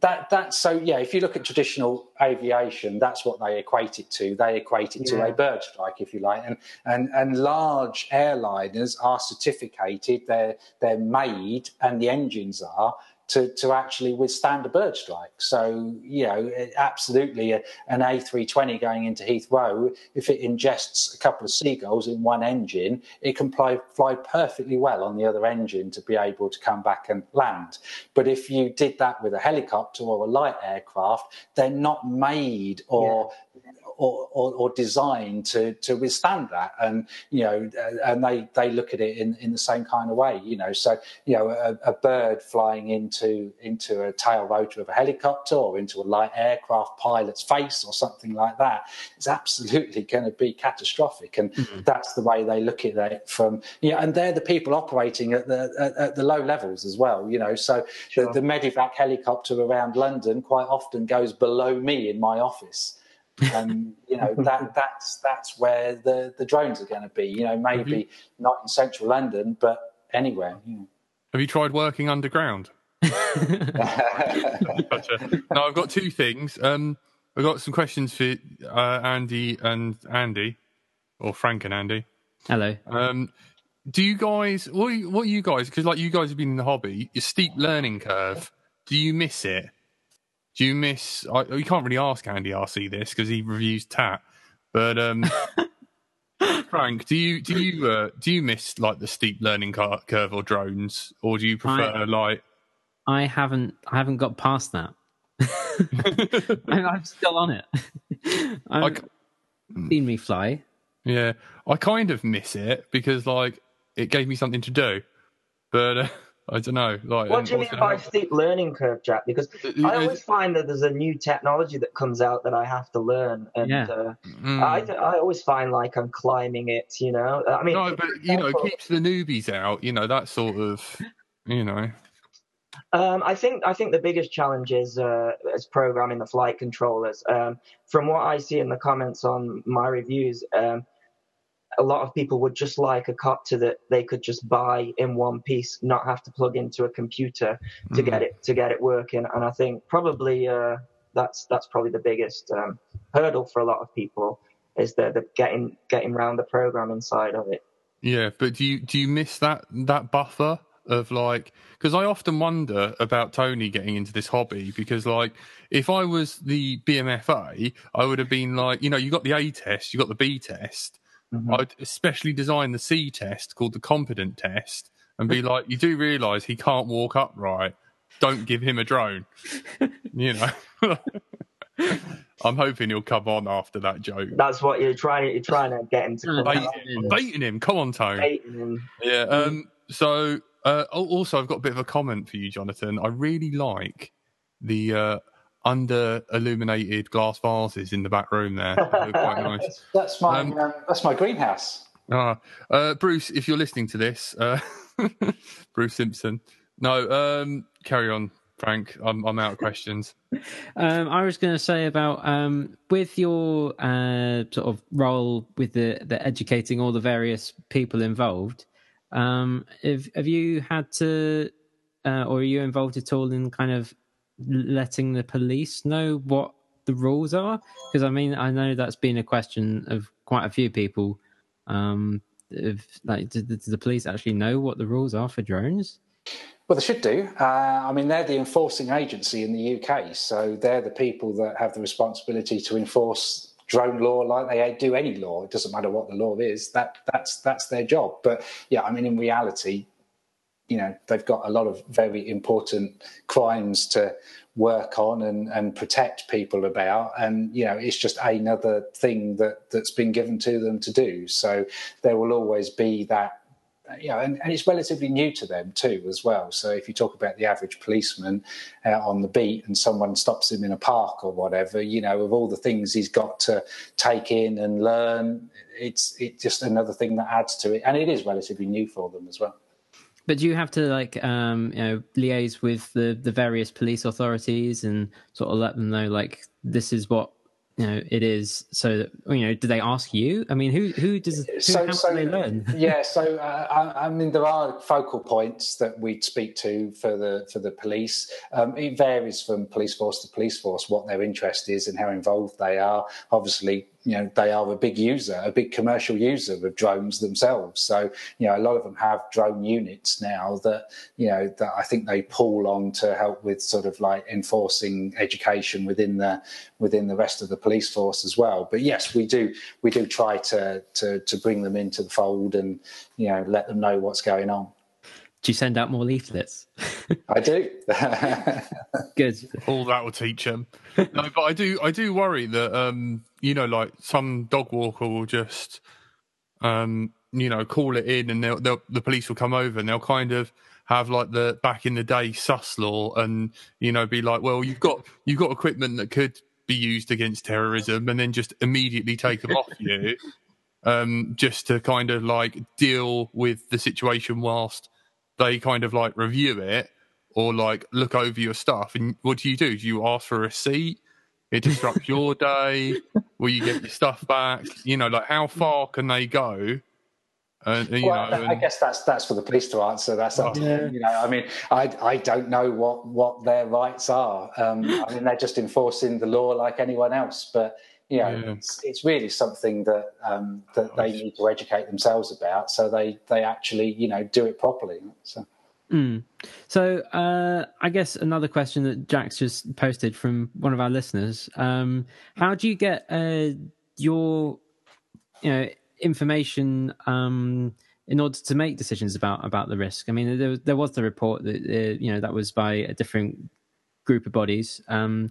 that that's so yeah if you look at traditional aviation that's what they equate it to they equate it yeah. to a bird strike if you like and and and large airliners are certificated they're they're made and the engines are to, to actually withstand a bird strike. So, you know, absolutely uh, a, an A320 going into Heathrow, if it ingests a couple of seagulls in one engine, it can fly, fly perfectly well on the other engine to be able to come back and land. But if you did that with a helicopter or a light aircraft, they're not made or yeah or, or, or, designed to to withstand that. And you know, and they they look at it in, in the same kind of way. You know, so you know, a, a bird flying into into a tail rotor of a helicopter or into a light aircraft pilot's face or something like that is absolutely going to be catastrophic. And mm-hmm. that's the way they look at it from you know, and they're the people operating at the at, at the low levels as well. You know, so sure. the, the Medevac helicopter around London quite often goes below me in my office and you know that that's that's where the the drones are going to be. You know, maybe you, not in central London, but anywhere. You know.
Have you tried working underground? gotcha. No, I've got two things. Um, I've got some questions for uh, Andy and Andy, or Frank and Andy.
Hello.
Um, do you guys what? What you guys? Because like you guys have been in the hobby, your steep learning curve. Do you miss it? Do you miss? I, you can't really ask Andy RC this because he reviews TAT, but um, Frank, do you do you uh, do you miss like the steep learning curve or drones, or do you prefer I, like?
I haven't I haven't got past that. I'm still on it. I've seen me fly.
Yeah, I kind of miss it because like it gave me something to do, but uh, I don't know. Like,
what do you mean by steep learning curve, Jack? Because I always find that there's a new technology that comes out that I have to learn, and yeah. uh, mm. I, I always find like I'm climbing it. You know, I mean,
no, but you know, it keeps the newbies out. You know, that sort of, you know.
Um, I think I think the biggest challenge is uh, is programming the flight controllers. Um, from what I see in the comments on my reviews, um, a lot of people would just like a copter that they could just buy in one piece, not have to plug into a computer to mm. get it to get it working. And I think probably uh, that's that's probably the biggest um, hurdle for a lot of people is the, the getting getting around the programming side of it.
Yeah, but do you do you miss that that buffer of like because I often wonder about Tony getting into this hobby because like if I was the BMFA, I would have been like you know you got the A test, you got the B test, Mm-hmm. I'd especially design the C test called the competent test and be like, you do realize he can't walk upright. Don't give him a drone. you know. I'm hoping he'll come on after that joke.
That's what you're trying. You're trying to get him to.
Bait, I'm baiting him. Come on, Tone. Yeah. Um. So, uh, also, I've got a bit of a comment for you, Jonathan. I really like the uh, under illuminated glass vases in the back room there.
quite nice. That's my um, uh, that's my greenhouse.
Uh, uh, Bruce, if you're listening to this, uh, Bruce Simpson. No, um, carry on, Frank. I'm I'm out of questions.
Um, I was going to say about um, with your uh, sort of role with the the educating all the various people involved. Um, have have you had to, uh, or are you involved at all in kind of letting the police know what the rules are? Because I mean, I know that's been a question of quite a few people. Um, if, like, do, do the police actually know what the rules are for drones?
Well, they should do. Uh, I mean, they're the enforcing agency in the UK, so they're the people that have the responsibility to enforce drone law like they do any law. It doesn't matter what the law is. That that's that's their job. But yeah, I mean, in reality, you know they've got a lot of very important crimes to work on and, and protect people about. And you know it's just another thing that that's been given to them to do. So there will always be that you know and, and it's relatively new to them too as well. So if you talk about the average policeman out on the beat and someone stops him in a park or whatever you know of all the things he's got to take in and learn it's it's just another thing that adds to it. And it is relatively new for them as well
but do you have to like um, you know liaise with the the various police authorities and sort of let them know like this is what you know it is so that, you know do they ask you? I mean who who does who, so, so they learn?
yeah so uh, I, I, mean there are focal points that we speak to for the for the police. Um, it varies from police force to police force what their interest is and how involved they are. Obviously you know they are a big user, a big commercial user of drones themselves. So you know a lot of them have drone units now that you know that I think they pull on to help with sort of like enforcing education within the within the rest of the police force as well. But yes, we do we do try to to to bring them into the fold and you know let them know what's going on.
Do you send out more leaflets?
I do.
Good.
All that will teach them. No, but I do. I do worry that um, you know, like some dog walker will just, um, you know, call it in, and they'll, they'll, the police will come over, and they'll kind of have like the back in the day sus law, and you know, be like, well, you've got you've got equipment that could be used against terrorism, and then just immediately take them off you, um, just to kind of like deal with the situation whilst they kind of like review it or like look over your stuff. And what do you do? Do you ask for a receipt? It disrupts your day. Will you get your stuff back? You know, like how far can they go?
And, you well, know, and... I guess that's that's for the police to answer. That's up yeah. you know. I mean, I I don't know what what their rights are. Um, I mean, they're just enforcing the law like anyone else. But you know, yeah. it's, it's really something that um, that they need to educate themselves about, so they they actually you know do it properly. So.
Mm. So, uh, I guess another question that Jack's just posted from one of our listeners: um, How do you get uh, your, you know, information um, in order to make decisions about about the risk? I mean, there, there was the report that uh, you know that was by a different group of bodies. Um,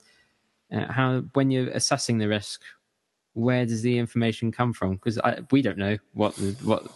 uh, how when you're assessing the risk, where does the information come from? Because we don't know what the, what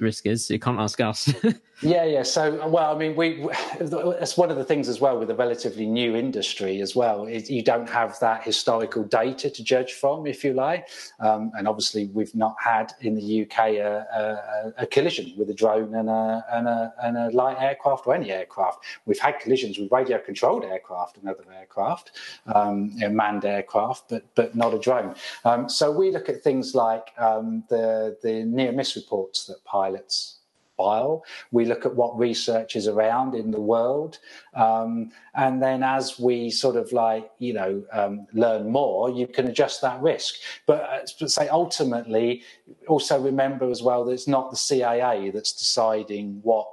risk is. You can't ask us.
yeah, yeah. So, well, I mean, we it's one of the things as well with a relatively new industry as well. Is you don't have that historical data to judge from, if you like. Um, and obviously, we've not had in the UK a, a, a collision with a drone and a, and a, and a light aircraft or any aircraft. We've had collisions with radio controlled aircraft and other aircraft, um, you know, manned aircraft, but but not a drone. Um, so we look at things like um, the the near miss reports that pilots pilots file. We look at what research is around in the world. Um, and then as we sort of like, you know, um, learn more, you can adjust that risk. But uh, say ultimately, also remember as well that it's not the CAA that's deciding what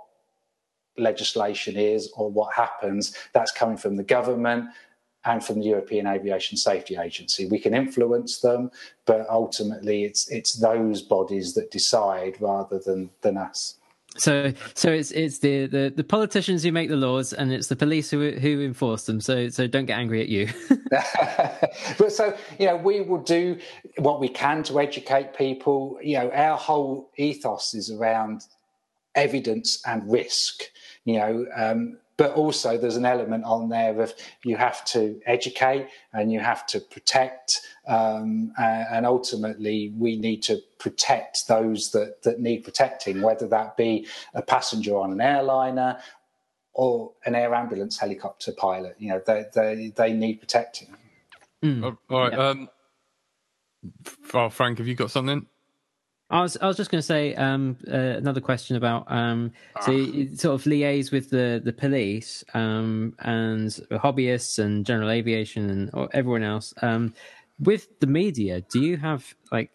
legislation is or what happens. That's coming from the government and from the European Aviation Safety Agency. We can influence them, but ultimately it's it's those bodies that decide rather than than us.
So, so it's it's the, the, the politicians who make the laws, and it's the police who who enforce them. So, so don't get angry at you.
but so you know, we will do what we can to educate people. You know, our whole ethos is around evidence and risk. You know, um, but also there's an element on there of you have to educate and you have to protect um, and ultimately we need to protect those that, that need protecting whether that be a passenger on an airliner or an air ambulance helicopter pilot you know they, they, they need protecting
mm. all right yeah. um, oh, frank have you got something
I was I was just going to say um, uh, another question about um, so you sort of liaise with the the police um, and hobbyists and general aviation and everyone else um, with the media. Do you have like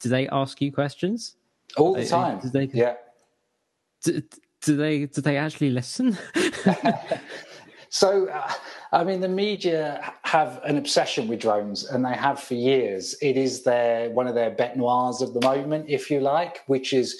do they ask you questions
all the time? Do they, yeah.
Do, do they do they actually listen?
so. Uh, I mean, the media have an obsession with drones, and they have for years. It is their one of their bête noirs of the moment, if you like, which is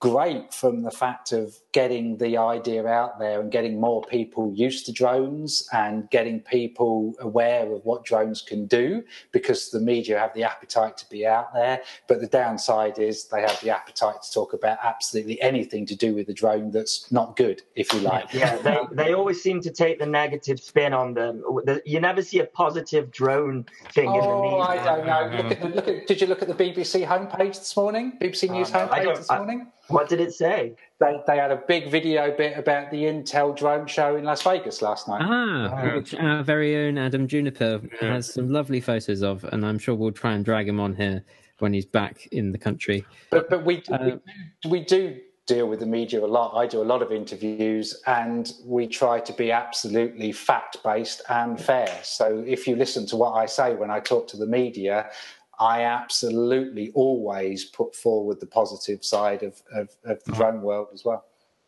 great from the fact of getting the idea out there and getting more people used to drones and getting people aware of what drones can do because the media have the appetite to be out there. But the downside is they have the appetite to talk about absolutely anything to do with the drone that's not good, if you like.
Yeah, they, they always seem to take the negative spin on them. You never see a positive drone thing
oh,
in the oh,
media. I don't know. Look at the, look at, did you look at the BBC homepage this morning? BBC News um, oh, no, homepage this morning?
I, what did it say?
They, they had a big video bit about the Intel drone show in Las Vegas last night.
Ah, which our very own Adam Juniper has some lovely photos of, and I'm sure we'll try and drag him on here when he's back in the country.
But but we uh, we, do, we do deal with the media a lot. I do a lot of interviews, and we try to be absolutely fact based and fair. So if you listen to what I say when I talk to the media, I absolutely always put forward the positive side of, of, of the drone world as well.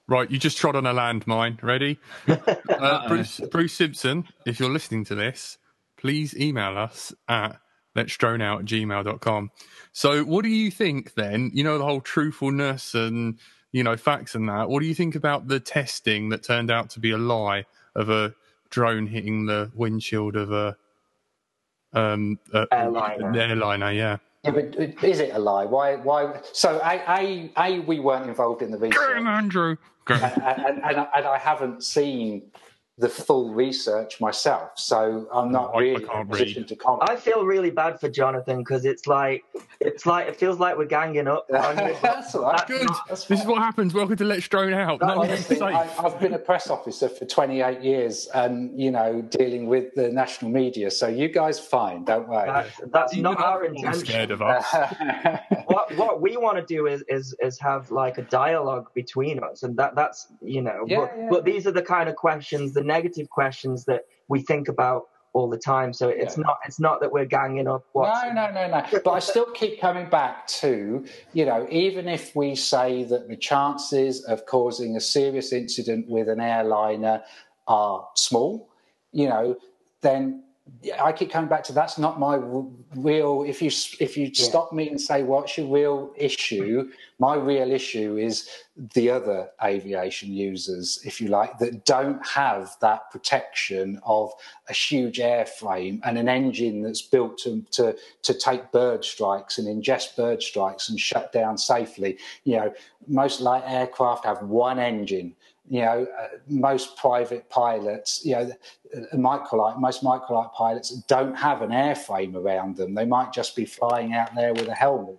Right, you just trod on a landmine. Ready? uh, Bruce, Bruce Simpson, if you're listening to this, please email us at let's drone out at gmail.com. So, what do you think then? You know, the whole truthfulness and, you know, facts and that. What do you think about the testing that turned out to be a lie of a drone hitting the windshield of a um, uh, airliner. airliner, yeah.
Yeah, but is it a lie? Why? Why? So, a, a, a we weren't involved in the research.
Go Andrew.
And, and, and, I haven't seen the full research myself, so I'm not really in a position read. to comment.
I feel really bad for Jonathan because it's like it's like it feels like we're ganging up.
that's all right.
Good. That's this is what happens. Welcome to Let's Drone Out.
No, honestly, I, have been a press officer for 28 years, and you know, dealing with the national media. So you guys, fine, don't worry.
That's, that's not our intention.
Scared of us.
what what we want to do is is is have like a dialogue between us, and that that's you know. Yeah, but, yeah. but these are the kind of questions. The negative questions that we think about all the time. So it's yeah. not it's not that we're ganging up.
What's... No, no, no, no. but I still keep coming back to you know even if we say that the chances of causing a serious incident with an airliner are small, you know, then I keep coming back to that's not my real. If you if you yeah. stop me and say what's your real issue, my real issue is the other aviation users, if you like, that don't have that protection of a huge airframe and an engine that's built to, to, to take bird strikes and ingest bird strikes and shut down safely. You know, most light aircraft have one engine. You know, uh, most private pilots, you know, uh, microlight, most microlight pilots don't have an airframe around them. They might just be flying out there with a helmet.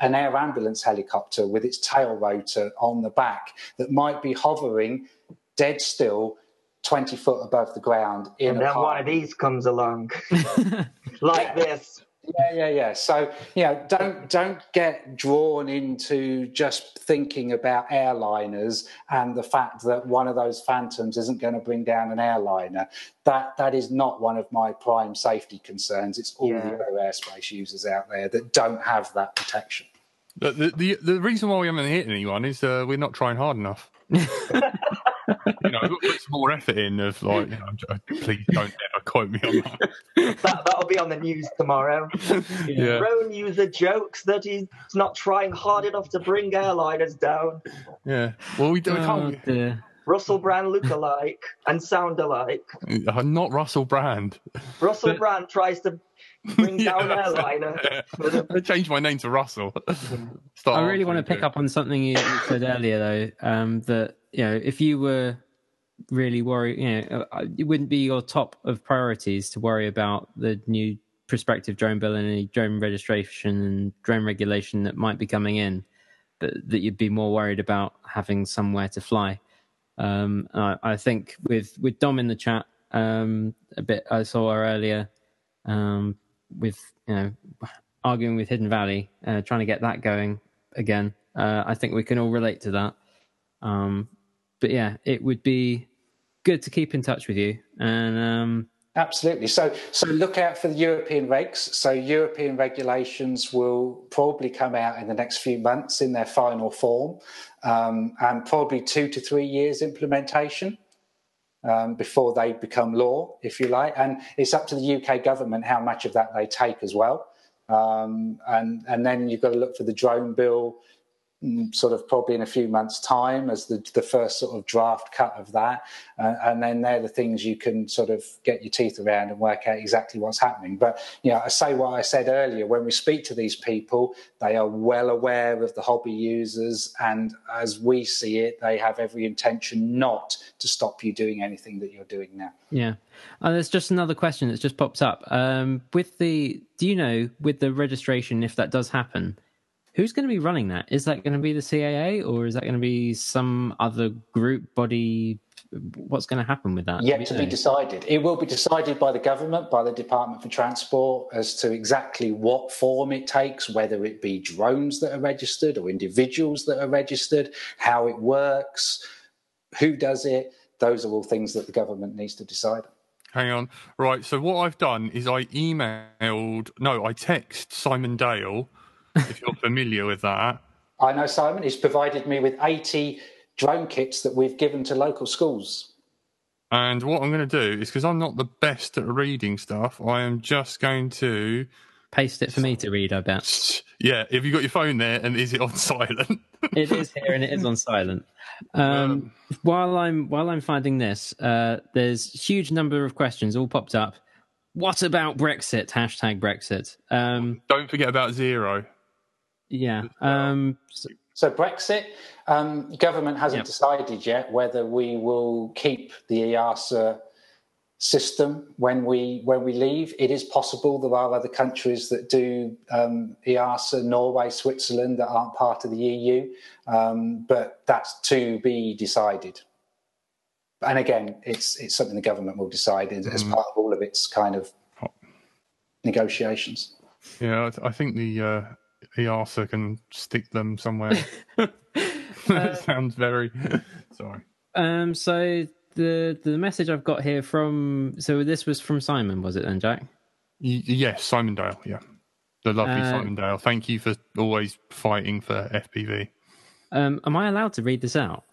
An air ambulance helicopter with its tail rotor on the back that might be hovering dead still 20 foot above the ground in
and then one of these comes along. Like this
yeah, yeah, yeah. So you know, don't don't get drawn into just thinking about airliners and the fact that one of those phantoms isn't going to bring down an airliner. That that is not one of my prime safety concerns. It's all yeah. the other airspace users out there that don't have that protection.
The the the, the reason why we haven't hit anyone is uh, we're not trying hard enough. you know, put some more effort in of like, you know, please don't ever quote me on that.
that that'll be on the news tomorrow. yeah. Drone user jokes that he's not trying hard enough to bring airliners down.
Yeah. Well, we, we can't.
Oh, Russell Brand look alike and sound alike.
Uh, not Russell Brand.
Russell Brand tries to bring down yeah, airliner.
I changed my name to Russell.
I really want to pick up on something you said earlier, though. Um, that you know, if you were really worried, you know, uh, it wouldn't be your top of priorities to worry about the new prospective drone bill and any drone registration and drone regulation that might be coming in, but that you'd be more worried about having somewhere to fly. Um, I, I, think with with Dom in the chat, um, a bit I saw her earlier, um, with you know arguing with Hidden Valley, uh, trying to get that going again. Uh, I think we can all relate to that. Um, but yeah, it would be good to keep in touch with you. And um,
absolutely. So so look out for the European regs. So European regulations will probably come out in the next few months in their final form, um, and probably two to three years implementation. Um, before they become law, if you like, and it's up to the UK government how much of that they take as well. Um, and and then you've got to look for the drone bill sort of probably in a few months' time as the, the first sort of draft cut of that. Uh, and then they're the things you can sort of get your teeth around and work out exactly what's happening. But, you know, I say what I said earlier when we speak to these people, they are well aware of the hobby users. And as we see it, they have every intention not to stop you doing anything that you're doing now.
Yeah. And there's just another question that's just popped up. Um, with the, do you know, with the registration, if that does happen, Who's going to be running that? Is that going to be the CAA or is that going to be some other group body? What's going to happen with that?
Yet to be decided. It will be decided by the government, by the Department for Transport, as to exactly what form it takes, whether it be drones that are registered or individuals that are registered, how it works, who does it. Those are all things that the government needs to decide.
Hang on. Right. So what I've done is I emailed, no, I text Simon Dale if you're familiar with that.
I know Simon. He's provided me with 80 drone kits that we've given to local schools.
And what I'm going to do is because I'm not the best at reading stuff, I am just going to
paste it for me to read. I bet.
Yeah, have you got your phone there, and is it on silent?
it is here, and it is on silent. Um, um, while I'm while I'm finding this, uh, there's huge number of questions all popped up. What about Brexit? Hashtag Brexit. Um,
Don't forget about zero.
Yeah. Um,
so, so, Brexit, um, government hasn't yep. decided yet whether we will keep the EASA system when we when we leave. It is possible there are other countries that do um, EASA, Norway, Switzerland that aren't part of the EU, um, but that's to be decided. And again, it's it's something the government will decide as, mm. as part of all of its kind of negotiations.
Yeah, I think the uh, EASA can stick them somewhere. uh, sounds very sorry.
Um. So the the message I've got here from so this was from Simon, was it then, Jack?
Y- yes, Simon Dale. Yeah, the lovely uh, Simon Dale. Thank you for always fighting for FPV.
Um, am I allowed to read this out?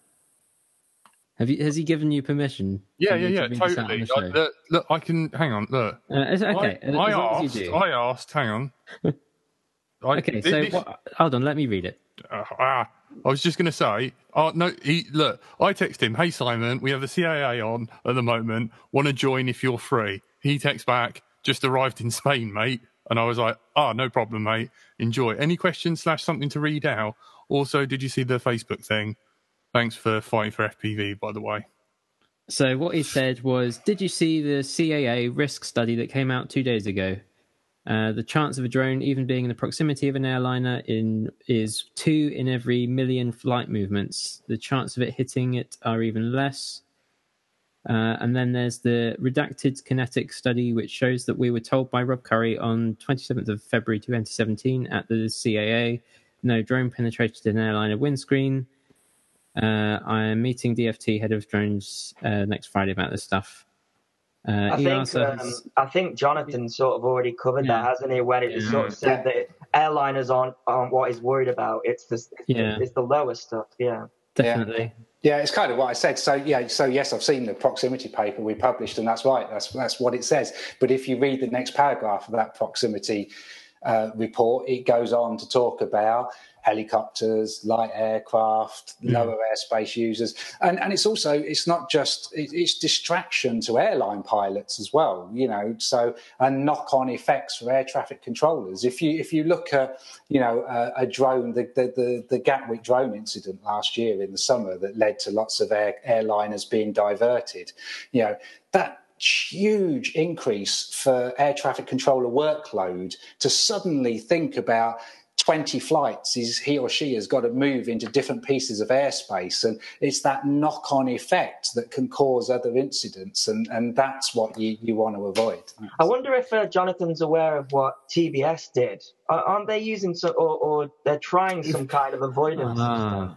Have you? Has he given you permission?
Yeah, yeah, yeah, totally. I, look, look, I can. Hang on. Look.
Uh, okay.
I, I asked. I asked. Hang on.
I, okay, so what, hold on, let me read it.
Uh, ah, I was just going to say, oh no, he look. I text him, "Hey Simon, we have the CAA on at the moment. Want to join if you're free?" He texts back, "Just arrived in Spain, mate." And I was like, "Oh, no problem, mate. Enjoy." Any questions slash something to read out? Also, did you see the Facebook thing? Thanks for fighting for FPV, by the way.
So what he said was, "Did you see the CAA risk study that came out two days ago? Uh, the chance of a drone even being in the proximity of an airliner in is two in every million flight movements. The chance of it hitting it are even less. Uh, and then there's the redacted QinetiQ study, which shows that we were told by Rob Curry on 27th of February 2017 at the CAA, no drone penetrated an airliner windscreen. Uh, I am meeting DFT head of drones uh, next Friday about this stuff. Uh,
I think
also
um, I think Jonathan sort of already covered
Yeah.
that, hasn't he? When it
Yeah.
sort of said that airliners aren't, aren't what he's worried about. It's the it's,
Yeah.
the, it's the lower stuff. Yeah.
definitely.
Yeah, it's kind of what I said. So yeah, so yes, I've seen the proximity paper we published, and that's right. That's that's what it says. But if you read the next paragraph of that proximity uh, report, it goes on to talk about helicopters, light aircraft, hmm. lower airspace users, and and it's also it's not just it, it's distraction to airline pilots as well. You know, so and knock on effects for air traffic controllers. If you if you look at you know a, a drone, the, the the the Gatwick drone incident last year in the summer that led to lots of air, airliners being diverted, you know that huge increase for air traffic controller workload to suddenly think about 20 flights is he or she has got to move into different pieces of airspace and it's that knock-on effect that can cause other incidents and, and that's what you, you want to avoid
I wonder if uh, Jonathan's aware of what TBS did. Are- Aren't they using so, or, or they're trying some kind of avoidance?
Ah.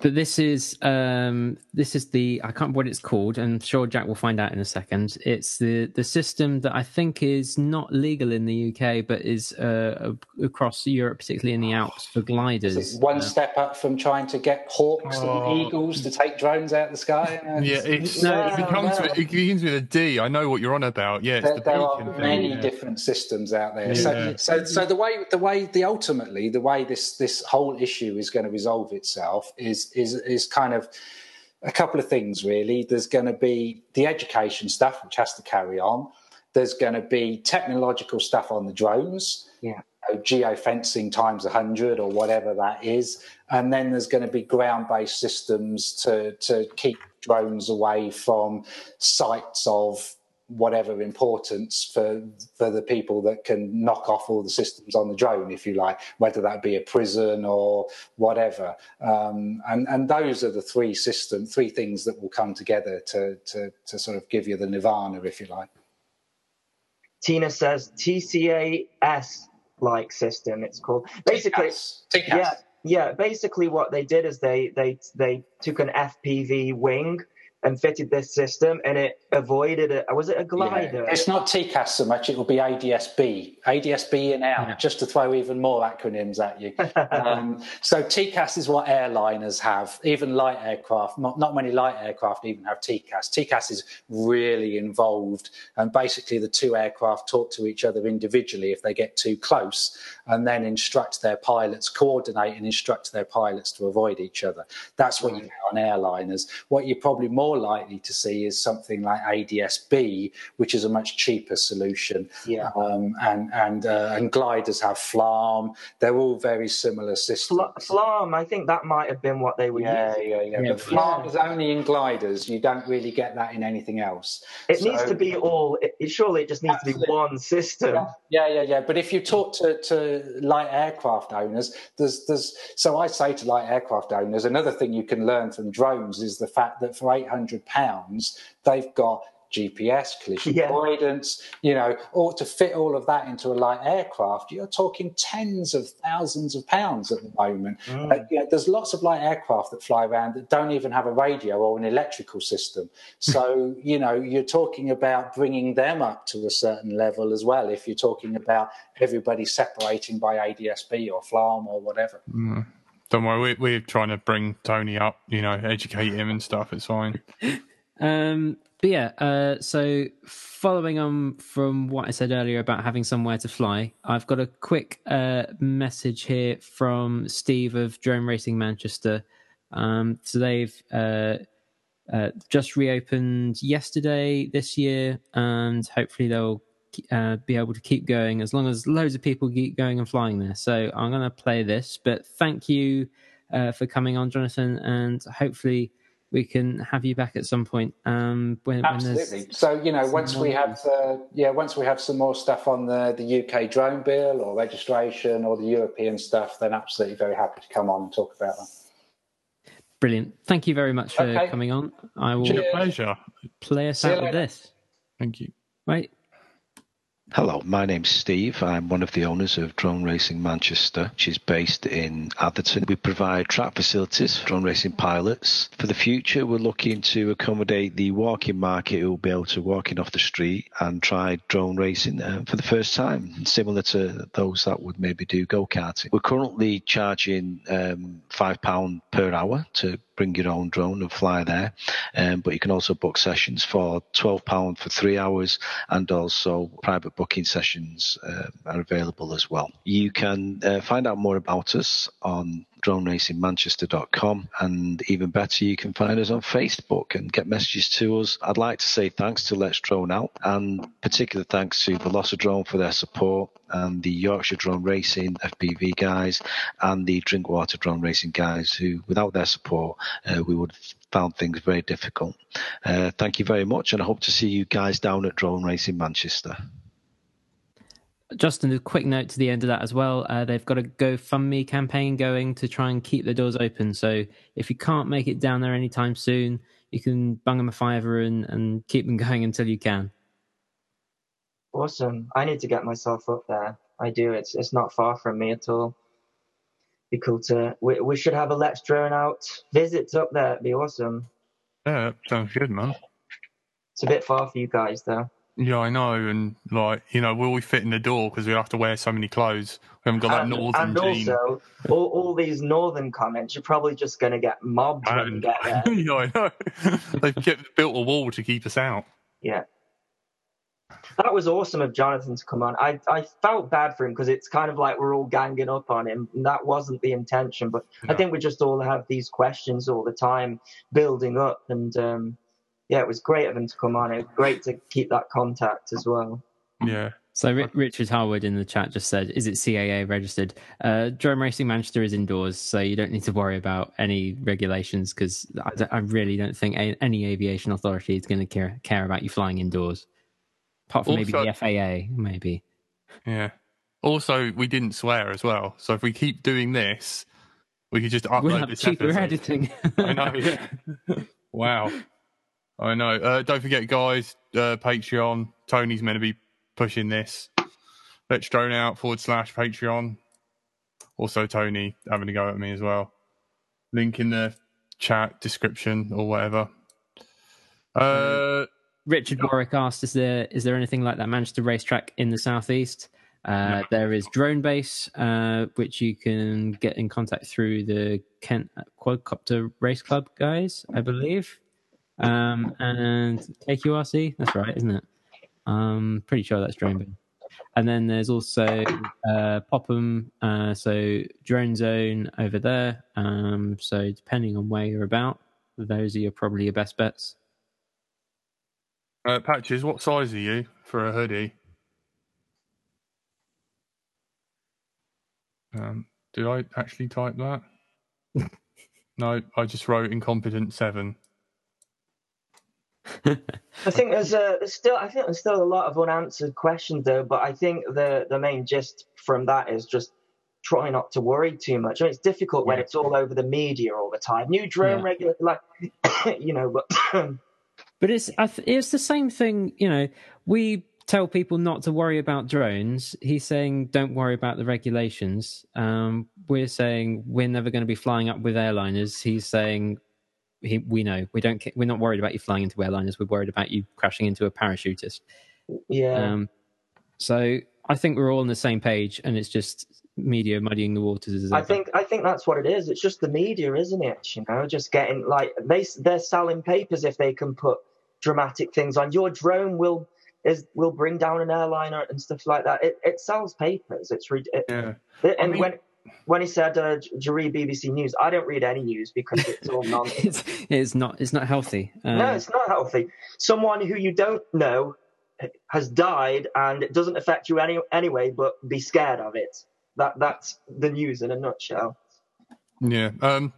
But this is um, this is the I can't remember what it's called, and I'm sure Jack will find out in a second. It's the the system that I think is not legal in the UK, but is uh, across Europe, particularly in the Alps, for gliders.
It's one step up from trying to get hawks
Oh.
and eagles to take drones out of the sky
Yeah, it's,
No,
it becomes
no.
it begins with a D. I know what you're on about. Yeah, it's
there,
the
there
beacon
are
thing.
many
yeah.
different systems out there.
Yeah.
So, so, so the way, the way, the ultimately, the way this this whole issue is going to resolve itself is is is kind of a couple of things really. There's going to be the education stuff, which has to carry on. There's going to be technological stuff on the drones.
Yeah.
you know, geofencing times 100 or whatever that is. And then there's going to be ground based systems to, to keep drones away from sites of whatever importance for for the people that can knock off all the systems on the drone, if you like, whether that be a prison or whatever. Um, and and those are the three system, three things that will come together to to to sort of give you the nirvana, if you like.
Tina says TCAS like system. It's called basically.
TCAS. TCAS.
Yeah, yeah. Basically, what they did is they they they took an FPV wing and fitted this system, and it avoided it. Was it a glider?
Yeah. It's not TCAS so much, it will be ADSB. ADSB and out,
Yeah.
just to throw even more acronyms at you. um, so TCAS is what airliners have, even light aircraft. Not, not many light aircraft even have TCAS. TCAS is really involved, and basically the two aircraft talk to each other individually if they get too close, and then instruct their pilots, coordinate and instruct their pilots to avoid each other. That's what you get on airliners. What you're probably more likely to see is something like ADSB, which is a much cheaper solution.
Yeah.
Um, and and uh, and gliders have FLARM. They're all very similar systems.
Fl- FLARM, I think that might have been what they were
yeah,
using.
yeah, yeah,
Yeah,
But FLARM is only in gliders. You don't really get that in anything else.
It
So-
needs to be all. It, it- surely it just needs to be one system.
Yeah, yeah, yeah. But if you talk to, to light aircraft owners, there's there's so I say to light aircraft owners, another thing you can learn from drones is the fact that for eight hundred pounds, they've got GPS, collision
Yeah.
avoidance, you know, or to fit all of that into a light aircraft, you're talking tens of thousands of pounds at the moment.
Mm.
Uh, you know, there's lots of light aircraft that fly around that don't even have a radio or an electrical system. So, you know, you're talking about bringing them up to a certain level as well. If you're talking about everybody separating by ADSB or FLARM or whatever.
Mm. Don't worry, we're, we're trying to bring Tony up, you know, educate him and stuff. It's fine.
Um, but yeah, uh, so following on from what I said earlier about having somewhere to fly, I've got a quick uh, message here from Steve of Drone Racing Manchester. Um, so they've uh, uh, just reopened yesterday this year, and hopefully they'll uh, be able to keep going as long as loads of people keep going and flying there. So I'm going to play this, but thank you uh, for coming on, Jonathan, and hopefully we can have you back at some point. Um, when,
Absolutely. When so you know, once we have uh, yeah, once we have some more stuff on the the UK drone bill or registration or the European stuff, then absolutely very happy to come on and talk about that.
Brilliant. Thank you very much for okay. coming on. I will.
Cheers. pleasure.
Play us out with this.
Thank you.
Right.
Hello, my name's Steve. I'm one of the owners of Drone Racing Manchester, which is based in Atherton. We provide track facilities for drone racing pilots. For the future, we're looking to accommodate the walking market who will be able to walk in off the street and try drone racing uh, for the first time, similar to those that would maybe do go karting. We're currently charging um, £5 per hour to bring your own drone and fly there. Um, but you can also book sessions for £12 for three hours and also private booking sessions uh, are available as well. You can uh, find out more about us on droneracingmanchester.com and even better you can find us on facebook and get messages to us. I'd like to say thanks to let's drone out and particular thanks to Velocidrone for their support and the yorkshire drone racing fpv guys and the drinkwater drone racing guys who without their support uh, we would have found things very difficult. Uh, thank you very much and i hope to see you guys down at drone racing manchester
Justin, a quick note to the end of that as well. Uh, they've got a GoFundMe campaign going to try and keep the doors open. So if you can't make it down there anytime soon, you can bung them a fiver and, and keep them going until you can.
Awesome. I need to get myself up there. I do. It's it's not far from me at all. Be cool to. We, we should have a Let's Drone Out visit up there. It'd be awesome.
Yeah, sounds good, man.
It's a bit far for you guys, though.
Yeah, I know, and like you know, will we fit in the door because we have to wear so many clothes? We haven't got that
and,
northern
and
jean.
also, all, all these northern comments, you're probably just going to get mobbed and, when you get there.
yeah, I know. They've kept, built a wall to keep us out.
Yeah, that was awesome of Jonathan to come on. I I felt bad for him because it's kind of like we're all ganging up on him. And that wasn't the intention, but no. I think we just all have these questions all the time building up, and um, yeah, it was great of him to come on. It was great to keep that contact as well.
Yeah.
So Richard Harwood in the chat just said, "Is it CAA registered?" Uh, Drone Racing Manchester is indoors, so you don't need to worry about any regulations because I, I, really don't think any aviation authority is going to care, care about you flying indoors, apart from also, maybe the FAA, maybe.
Yeah. Also, we didn't swear as well, so if we keep doing this, we could just upload
we'll have
this
cheaper
episode.
editing.
I know. Yeah. wow. I know. Uh, don't forget, guys, uh, Patreon. Tony's meant to be pushing this. Let's drone out forward slash Patreon. Also, Tony having a go at me as well. Link in the chat description or whatever. Uh,
Richard Warwick asked, "Is there is there anything like that Manchester racetrack in the southeast?" Uh, no. There is Drone Base, uh, which you can get in contact through the Kent Quadcopter Race Club guys, I believe. Um, and KQRC, that's right, isn't it? I'm pretty sure that's Drone And then there's also uh, Popham, uh, so Drone Zone over there. Um, so depending on where you're about, those are your, probably your best bets.
Uh, Patches, what size are you for a hoodie? Um, did I actually type that? no, I just wrote incompetent seven.
I think there's, a, still I think there's still a lot of unanswered questions though, but I think the the main gist from that is just try not to worry too much. I mean, it's difficult yeah. when it's all over the media all the time. New drone yeah. regular, like you know, but
but it's it's the same thing. You know, we tell people not to worry about drones. He's saying don't worry about the regulations. Um, we're saying we're never going to be flying up with airliners. He's saying he, we know we don't we're not worried about you flying into airliners. We're worried about you crashing into a parachutist.
Yeah.
Um, so I think we're all on the same page, and it's just media muddying the waters.
I think I think that's what it is. It's just the media, isn't it? You know, just getting like they they're selling papers if they can put dramatic things on. Your drone will is will bring down an airliner and stuff like that. It it sells papers. It's re- it,
Yeah.
and
I mean-
when when he said, uh, "Do you read BBC News?" I don't read any news because it's all nonsense.
it's, it's not it's not healthy. Um,
no, it's not healthy. Someone who you don't know has died, and it doesn't affect you any anyway. But be scared of it. That that's the news in a nutshell.
Yeah. Um,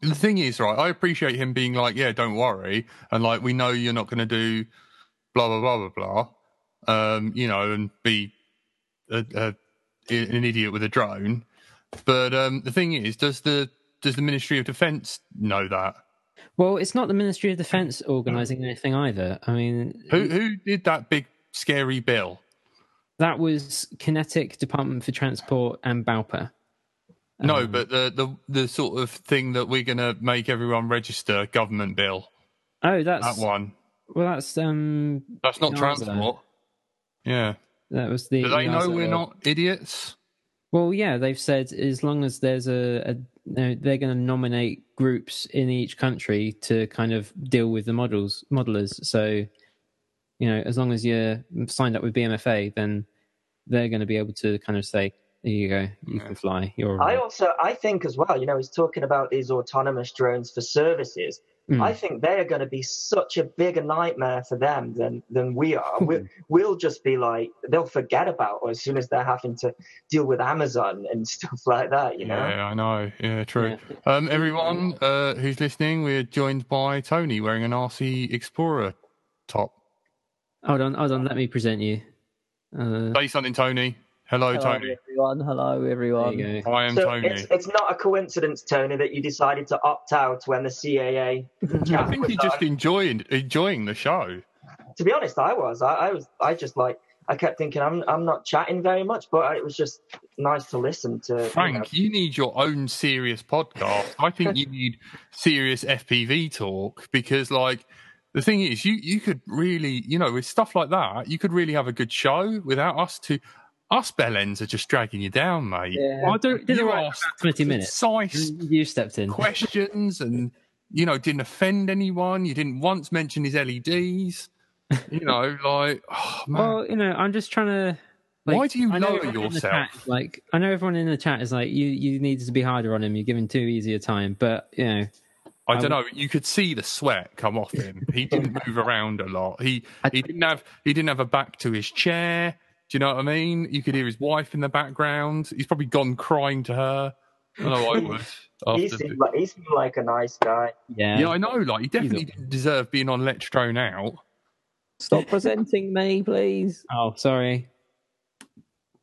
the thing is, right, I appreciate him being like, yeah, don't worry. And like, we know you're not going to do blah, blah, blah, blah, blah. Um, you know, and be a, a, an idiot with a drone. But um, the thing is, does the does the Ministry of Defence know that?
Well, it's not the Ministry of Defence organising anything either. I mean,
Who who did that big scary bill?
that was QinetiQ Department for Transport and.
No,
Um,
but the, the the sort of thing that we're going to make everyone register government bill.
oh, that's
That one.
well, that's um,
That's not transport. Yeah.
That was the.
Do they know we're not idiots?
Well, yeah, they've said as long as there's a, a no, they're going to nominate groups in each country to kind of deal with the models modelers. So, you know, as long as you're signed up with BMFA, then they're going to be able to kind of say, "There you go, you
Yeah.
can fly." You're all
I also I think as well. You know, he's talking about these autonomous drones for services.
Mm.
I think they are going to be such a bigger nightmare for them than than we are. we, we'll just be like they'll forget about us as soon as they're having to deal with Amazon and stuff like that. You know.
Yeah, I know. Yeah, true.
Yeah.
Um, everyone uh, who's listening, we're joined by Tony wearing an RC Explorer top.
Hold on, hold on. Let me present you. Uh,
Say something, Tony. Hello,
Hello,
Tony.
everyone. Hello, everyone.
you.
I am
So
Tony.
it's it's not a coincidence, Tony, that you decided to opt out when the CAA.
I think
was
you're just
on.
enjoying enjoying the show.
To be honest, I was. I, I was. I just like. I kept thinking I'm. I'm not chatting very much, but it was just nice to listen to. you know.
Frank, you need your own serious podcast. I think you need serious FPV talk because, like, the thing is, you you could really, you know, with stuff like that, you could really have a good show without us to. Us bellends are just dragging you down, mate.
Yeah.
I don't, did it
You
right
asked
for twenty minutes.
Concise
You stepped in.
questions and you know didn't offend anyone. You didn't once mention his LEDs. You know, like oh, man.
Well, you know, I'm just trying to.
Why do you lower
everyone in the
yourself?
chat, like, I know everyone in the chat is like, you you needed to be harder on him. You're giving too easy a time, but you know,
I
I
don't know. You could see the sweat come off him. He didn't move around a lot. He he didn't have he didn't have a back to his chair. Do you know what I mean? You could hear his wife in the background. He's probably gone crying to her. I know I would.
He
After
seemed like he seemed like a nice guy.
yeah,
yeah, I know. Like he definitely didn't deserve being on Let's Drone Out.
Stop presenting me, please.
Oh, sorry.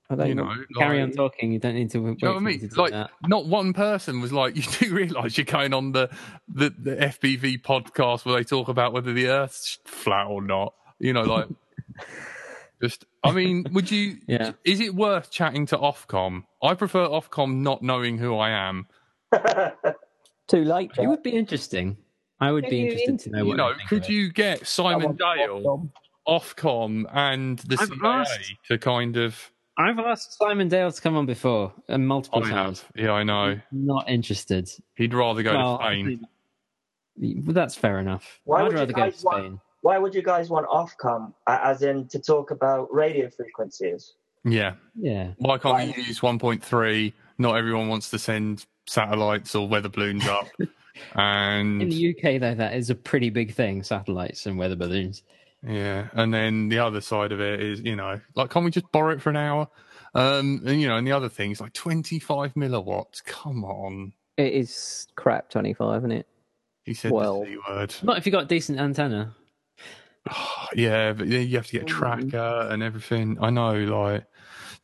I don't
You
know.
know,
Carry
like-
on talking. You don't need to. Wait
Do you know what I mean? Like,
that.
not one person was like, "You do realise you're going on the, the the FPV podcast where they talk about whether the Earth's flat or not." You know, like, just. I mean, would you?
Yeah.
Is it worth chatting to Ofcom? I prefer Ofcom not knowing who I am.
Too late.
It would be interesting. I would
Can
be
you
interested to know
You
what.
know,
they
could you get Simon Dale,
Dale.
Ofcom, and the
I've
CAA
asked-
to kind of?
I've asked Simon Dale to come on before, and multiple
I
times.
have. Yeah, I know.
Not interested.
He'd rather go
well,
to Spain.
well, that's fair enough.
Why
I'd
would you
rather go to
guys want-
Spain.
Why would you guys want Ofcom, a- as in to talk about radio frequencies?
Yeah.
Yeah.
Why can't
Right.
we use 1.3? Not everyone wants to send satellites or weather balloons up. and
In the UK, though, that is a pretty big thing: satellites and weather balloons.
yeah, and then the other side of it is, you know, like, can't we just borrow it for an hour? Um, and you know, and the other things like 25 milliwatts. Come on,
It is crap 25, isn't it?
he said
Well-
the C word.
Not if you got a decent antenna.
yeah, but then you have to get a tracker and everything. I know, like.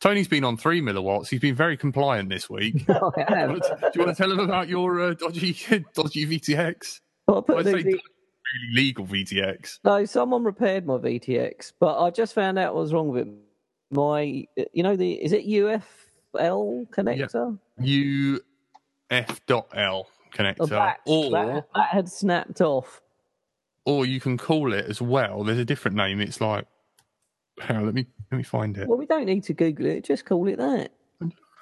Tony's been on three milliwatts. He's been very compliant this week. do,
I
you want to, do you want to tell him about your uh, dodgy, dodgy VTX?
Well, I
say
V-
really legal VTX.
No, someone repaired my VTX, but I just found out what was wrong with it. My, you know, the is it U.FL connector?
U.FL
The
connector,
back,
or
that, that had snapped off.
Or you can call it as well. There's a different name. It's like, on, let me let me find it.
Well, we don't need to Google it. Just call it that.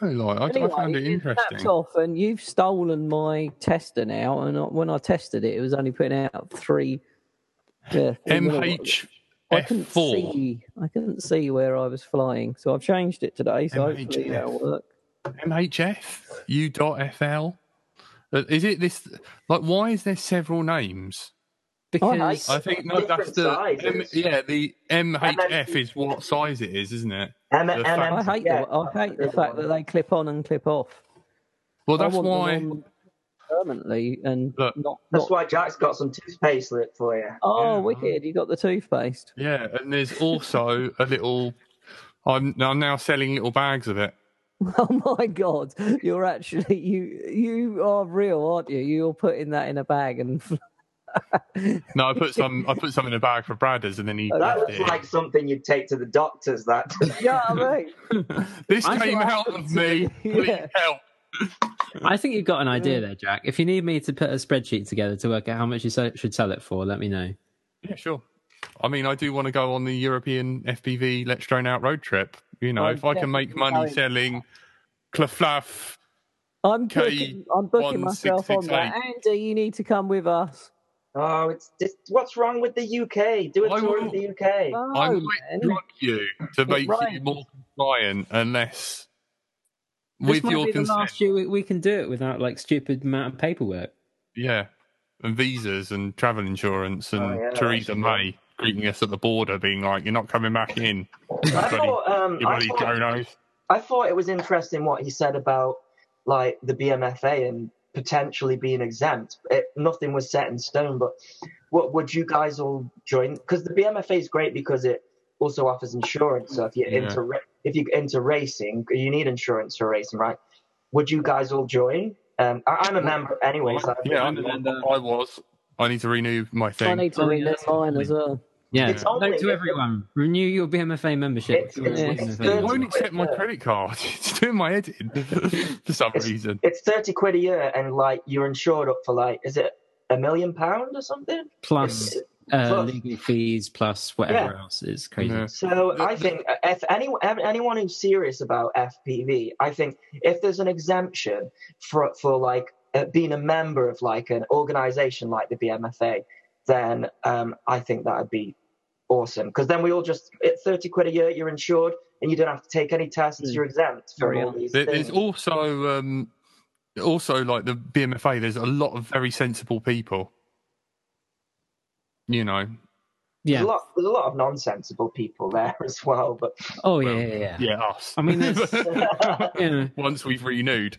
Oh, like, I,
Anyway,
I found it interesting.
off, and you've stolen my tester now. And I- when I tested it, it was only putting out three One.
MH
I couldn't
F4.
see. I couldn't see where I was flying, so I've changed it today. So hopefully
MHF.
that'll work.
MHF U.FL. Uh, Is it this? Like, why is there several names?
Because oh,
I think no, that's the M, yeah. The MHF
MHF.
is what size it is, isn't it?
M-
The
M-
fact-
I
M-
hate
yeah.
the, I hate the fact that they clip on and clip off.
Well,
I
that's
want them
why.
permanently and
Look,
not.
That's
not
why Jack's got some toothpaste lit for you.
oh,
Yeah.
wicked! You got the toothpaste.
Yeah, and there's also a little. I'm, I'm now selling little bags of it.
Oh my god! You're actually you you are real, aren't you? You're putting that in a bag and.
No, I put some. I put some in a bag for Bradders, and then he
That
left
looks
it.
like something you'd take to the doctors. That
yeah, I
this
I
came out of me.
me.
Please
Yeah.
help.
I think you've got an idea there, Jack. If you need me to put a spreadsheet together to work out how much you se- should sell it for, let me know.
Yeah, sure. I mean, I do want to go on the European FPV Let's Drone Out road trip. You know,
I'm
if I can make money
going.
selling Claflaf,
I'm
K
booking, I'm booking myself on that.
1668.
Andy, you need to come with us.
Oh, it's just, what's wrong with the UK? Do a
I
tour
will-
of the UK.
No,
I might
man.
drug you to make you more compliant unless
This
with
might
your
be the last year we, we can do it without like stupid amount of paperwork.
Yeah, and visas and travel insurance and
Oh, yeah,
Theresa
that's
May greeting us at the border, being like, "You're not coming back in."
I
bloody-
thought, um, I thought. I thought it was interesting what he said about like the BMFA and potentially being exempt. It, nothing was set in stone, but what would you guys all join? Because the BMFA is great because it also offers insurance. So if you're
Yeah.
into if you're into racing, you need insurance for racing, right? Would you guys all join? Um, I, I'm a member anyway. So
Yeah,
I'm.
I was. I need to renew my thing.
I need to renew mine as well.
Yeah,
It's only-
note to everyone: renew your BMFA membership.
It's- it's-
Yeah.
it's
It won't accept my credit card. It's doing my head in for some
It's-
reason.
it's thirty quid a year, and like you're insured up for like is it a million pound or something?
plus uh,
plus-
legal fees, plus whatever else is crazy.
Yeah.
So I think if anyone anyone who's serious about FPV, I think if there's an exemption for for like uh, being a member of like an organization like the BMFA, then um, I think that'd be awesome because then we all just at 30 quid a year you're insured and you don't have to take any tests
Mm.
you're exempt from
Very
all these
There-
things
There's also um, also like the BMFA. There's a lot of very sensible people. You know,
there's,
Yeah.
a lot, there's a lot of nonsensible people there as well but
Oh yeah, yeah, yeah.
yeah, us.
I mean, there's, yeah.
once we've renewed,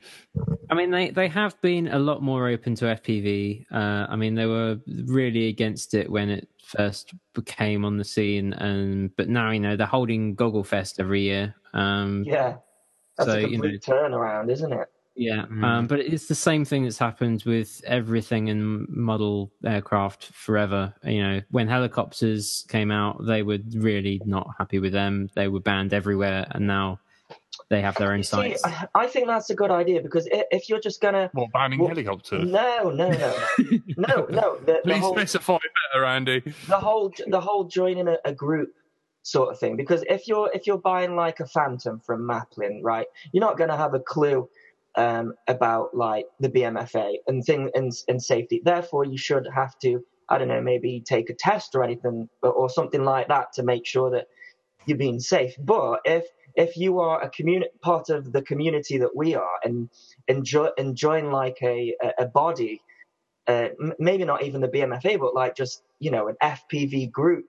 I mean, they, they have been a lot more open to FPV. Uh, I mean, they were really against it when it first came on the scene, and but now you know they're holding Goggle Fest every year. Um,
yeah that's
So,
a
you
complete turnaround isn't it
yeah,
Mhm.
um, but it's the same thing that's happened with everything in model aircraft forever. You know, when helicopters came out, they were really not happy with them. They were banned everywhere, and now they have their own
You see,
sites.
I, I think that's a good idea because if you're just gonna
what banning
Well,
helicopters?
no no no no no no the, the
Please
whole
specify better, Andy.
the whole the whole joining a, a group sort of thing because if you're if you're buying like a phantom from maplin right you're not going to have a clue um, about like the bmfa and thing and, and safety therefore you should have to i don't know maybe take a test or anything or, or something like that to make sure that you're being safe but if if you are a community part of the community that we are and enjoy enjoying like a a, a body uh, maybe not even the BMFA, but like just you know an FPV group,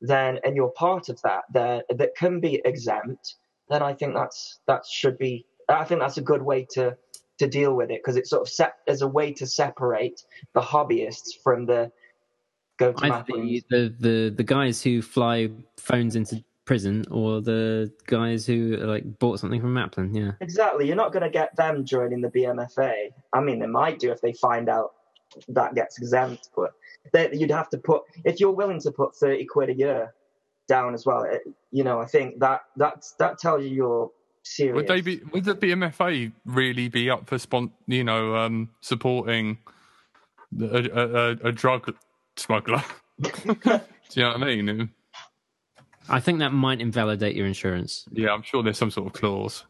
then and you're part of that, that that can be exempt, then I think that's that should be. I think that's a good way to to deal with it because it's sort of set as a way to separate the hobbyists from the go to
the, the the guys who fly phones into prison, or the guys who like bought something from Maplin. Yeah,
Exactly, you're not going to get them joining the BMFA. I mean, they might do if they find out that gets exempt, but they, you'd have to put if you're willing to put thirty quid a year down as well. It, you know, I think that that's that tells you you're serious.
Would they be? Would the BMFA really be up for spon- You know, um, supporting a, a, a, a drug smuggler? Do you know what I mean?
I think that might invalidate your insurance.
Yeah, I'm sure there's some sort of clause.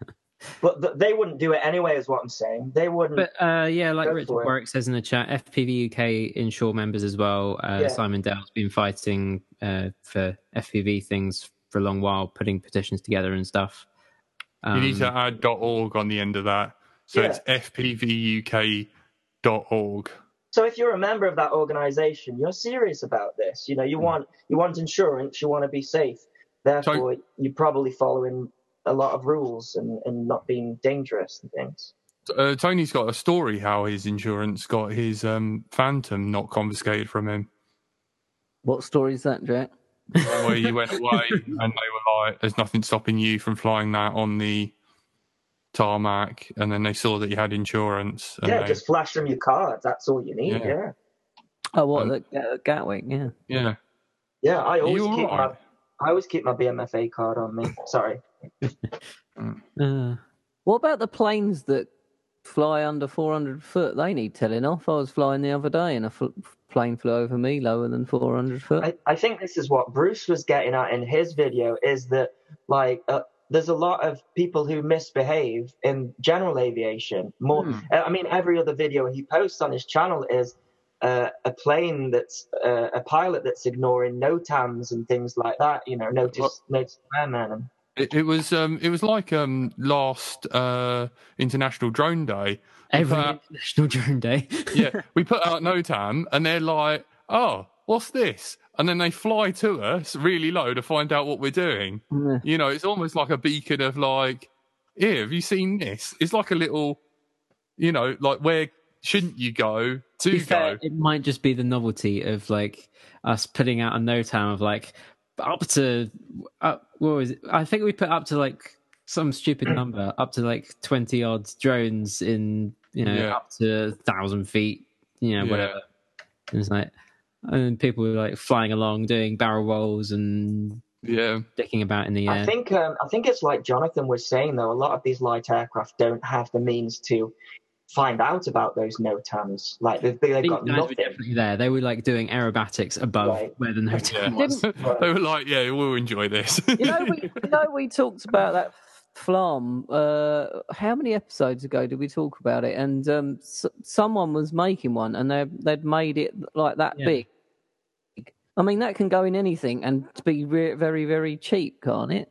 but th- they wouldn't do it anyway, is what I'm saying. They wouldn't.
But uh, yeah, like Richard. Warwick says in the chat, FPV UK insure members as well. Uh,
Yeah.
Simon Dell's been fighting uh, for FPV things for a long while, putting petitions together and stuff.
You need to
Um,
add .org on the end of that. So
Yeah.
it's fpvuk.org.
So if you're a member of that organization, you're serious about this. You know, you want you want insurance, you want to be safe. Therefore, you're probably following a lot of rules and, and not being dangerous and things.
Uh, Tony's got a story how his insurance got his um, Phantom not confiscated from him.
What story is that, Jack?
Where you went away and they were like, "There's nothing stopping you from flying that on the tarmac," and then they saw that you had insurance. And
yeah,
they,
just flash them your card. That's all you need.
Yeah.
Yeah,
Oh, what?
Um,
the, uh, Gatwick, yeah.
yeah.
yeah. I always keep
alright?
my I always keep my BMFA card on me. Sorry.
uh,
What about the planes that fly under 400 foot? They need telling off. I was flying the other day and a fl- plane flew over me lower than 400 foot.
I, I think this is what Bruce was getting at in his video is that like uh, there's a lot of people who misbehave in general aviation. More,
Hmm.
I mean, every other video he posts on his channel is uh, a plane that's uh, a pilot that's ignoring NOTAMs and things like that. You know, notice notice airmen. And,
It, it was um, it was like um, last uh, International Drone Day.
Every
Uh,
International Drone Day.
Yeah, we put out NOTAM, and they're like, "Oh, what's this?" And then they fly to us really low to find out what we're doing.
Yeah.
You know, it's almost like a beacon of like, "Here, have you seen this?" It's like a little, you know, like where shouldn't you go to
To be
go?
fair, it might just be the novelty of like us putting out a NOTAM of like up to up, what was it? I think we put up to like some stupid number, up to like twenty odd drones in you know
Yeah.
up to a thousand feet, you know
Yeah.
whatever. And it's like, and people were like flying along, doing barrel rolls and
Yeah,
dicking about in the air.
I think um, I think it's like Jonathan was saying though. A lot of these light aircraft don't have the means to find out about those NOTAMs. Like they've, they've got
guys were
nothing.
definitely there. They were like doing aerobatics above
Right.
where the NOTAM
yeah.
was.
they were like, "Yeah, we'll enjoy this."
You know, we, you know, we talked about that FLARM. Uh, how many episodes ago did we talk about it? And um, s- someone was making one, and they they'd made it like that
Yeah.
big. I mean, that can go in anything and be re- very, very cheap, can't it?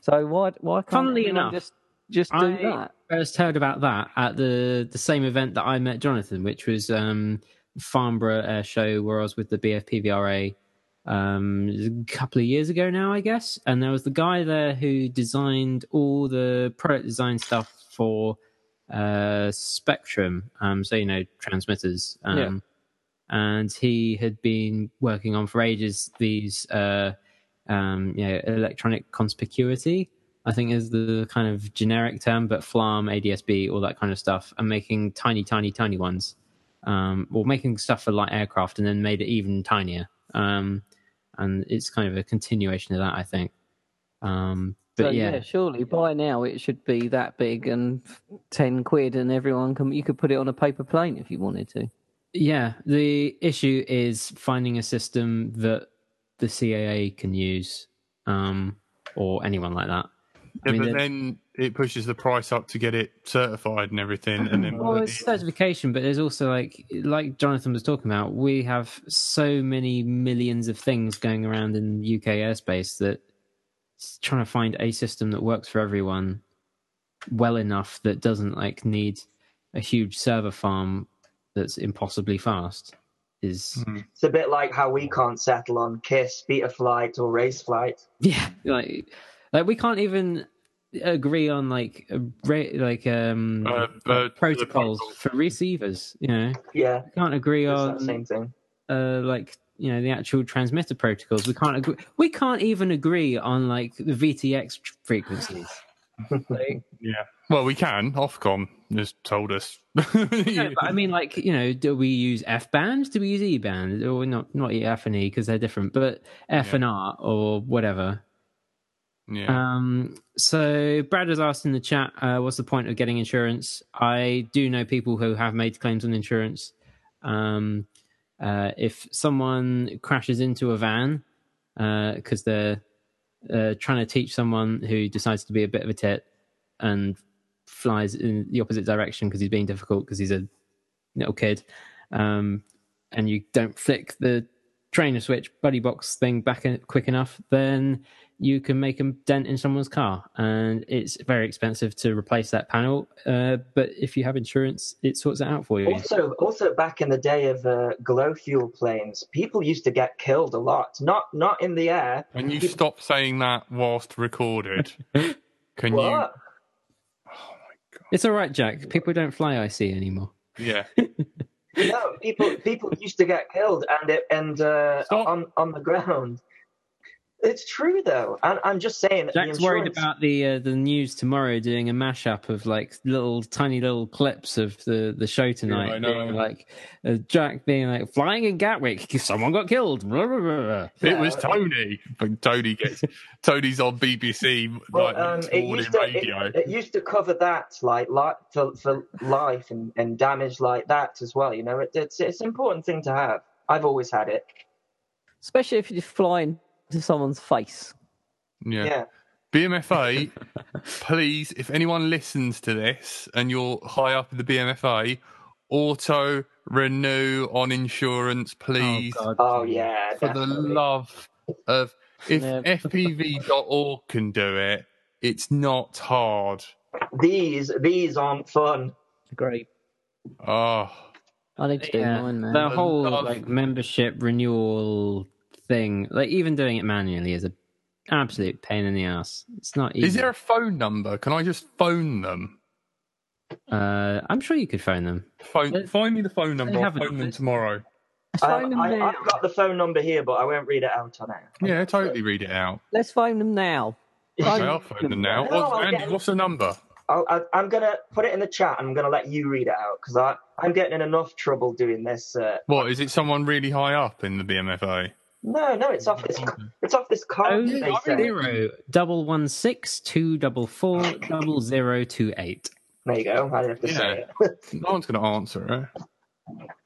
So why why can't
Funnily enough,
just just do
I
that?
first heard about that at the the same event that I met Jonathan, which was um, Farnborough Air Show, where I was with the BFPVRA um, a couple of years ago now, I guess. And there was the guy there who designed all the product design stuff for uh, Spektrum, um, so you know transmitters. Um,
Yeah.
And he had been working on for ages these, uh, um, you know, electronic conspicuity. I think is the kind of generic term, but FLARM, ADSB, all that kind of stuff, and making tiny, tiny, tiny ones, um, or making stuff for light aircraft, and then made it even tinier. Um, and it's kind of a continuation of that, I think. Um, but
So,
yeah,
surely by now it should be that big and ten quid, and everyone can you could put it on a paper plane if you wanted to.
Yeah, the issue is finding a system that the CAA can use, um, or anyone like that.
Yeah,
I mean,
but then it pushes the price up to get it certified and everything, and then
Well, it's certification, but there's also like, like Jonathan was talking about, we have so many millions of things going around in UK airspace that trying to find a system that works for everyone well enough that doesn't like need a huge server farm that's impossibly fast is hmm.
It's a bit like how we can't settle on Kiss, Betaflight, or RaceFlight.
Yeah, like like we can't even agree on like a ra- like um
Uh, uh,
protocols
the
for receivers. You know,
Yeah,
we can't agree
it's
on
that same thing.
uh like you know the actual transmitter protocols. We can't agree. We can't even agree on like the VTX frequencies. Like,
yeah. Well, we can. Ofcom has told us.
no, but I mean, like you know, do we use F band? Do we use E band? Or not? Not F and E because they're different, but F
Yeah.
and R or whatever.
Yeah.
Um, so Brad has asked in the chat, uh, what's the point of getting insurance? I do know people who have made claims on insurance. Um, uh, if someone crashes into a van because they're uh, trying to teach someone who decides to be a bit of a tit and flies in the opposite direction because he's being difficult because he's a little kid, um, and you don't flick the trainer switch buddy box thing back quick enough, then you can make a dent in someone's car, and it's very expensive to replace that panel. Uh, but if you have insurance, it sorts it out for you.
Also, also back in the day of uh, glow fuel planes, people used to get killed a lot. Not not in the air.
Can you
People-
stop saying that whilst recorded? Can
What?
It's all right, Jack. People don't fly IC anymore.
Yeah.
No, people people used to get killed and it, and uh, on on the ground. It's true though, and I'm just saying. that the
Jack's worried about the uh, the news tomorrow doing a mashup of like little tiny little clips of the the show tonight.
I know.
being like uh, Jack being like flying in Gatwick, someone got killed. Blah, blah, blah, blah.
It was Tony. But Tony gets Tony's on BBC
Well,
like
um, it used to
radio.
it, it used to cover that like li- for for life and, and damage like that as well. You know, it, it's it's an important thing to have. I've always had it.
Especially if you're flying to someone's face.
yeah.
Yeah.
BMFA, please, if anyone listens to this and you're high up in the BMFA, auto renew on insurance, oh, please.
Oh,
Oh yeah.
for the love of if
Yeah.
fpv.org can do it, it's not hard.
These these aren't fun.
Great.
Oh,
I need to do
Yeah,
mine, man.
the whole like membership renewal thing, like even doing it manually, is a absolute pain in the ass. It's not easy.
is there a phone number? Can I just phone them?
Uh, I'm sure you could phone them.
Phone,
They-
find me the phone number. I'll phone them tomorrow.
Um,
them
I, I've got the phone number here, but I won't read it out on air.
Yeah, totally read it out.
Let's phone them now.
Okay,
Phone
I'll phone them now.
No,
What's,
I'll
Andy, what's the number?
I'll, I, I'm gonna put it in the chat. and I'm gonna let you read it out because I I'm getting in enough trouble doing this. Uh,
What is it? Someone really high up in the BMFA?
No, no, it's off this. It's off this card.
Oh,
they say.
zero double one six two double four double zero two eight.
There you go. I didn't have to say it.
No one's going to answer it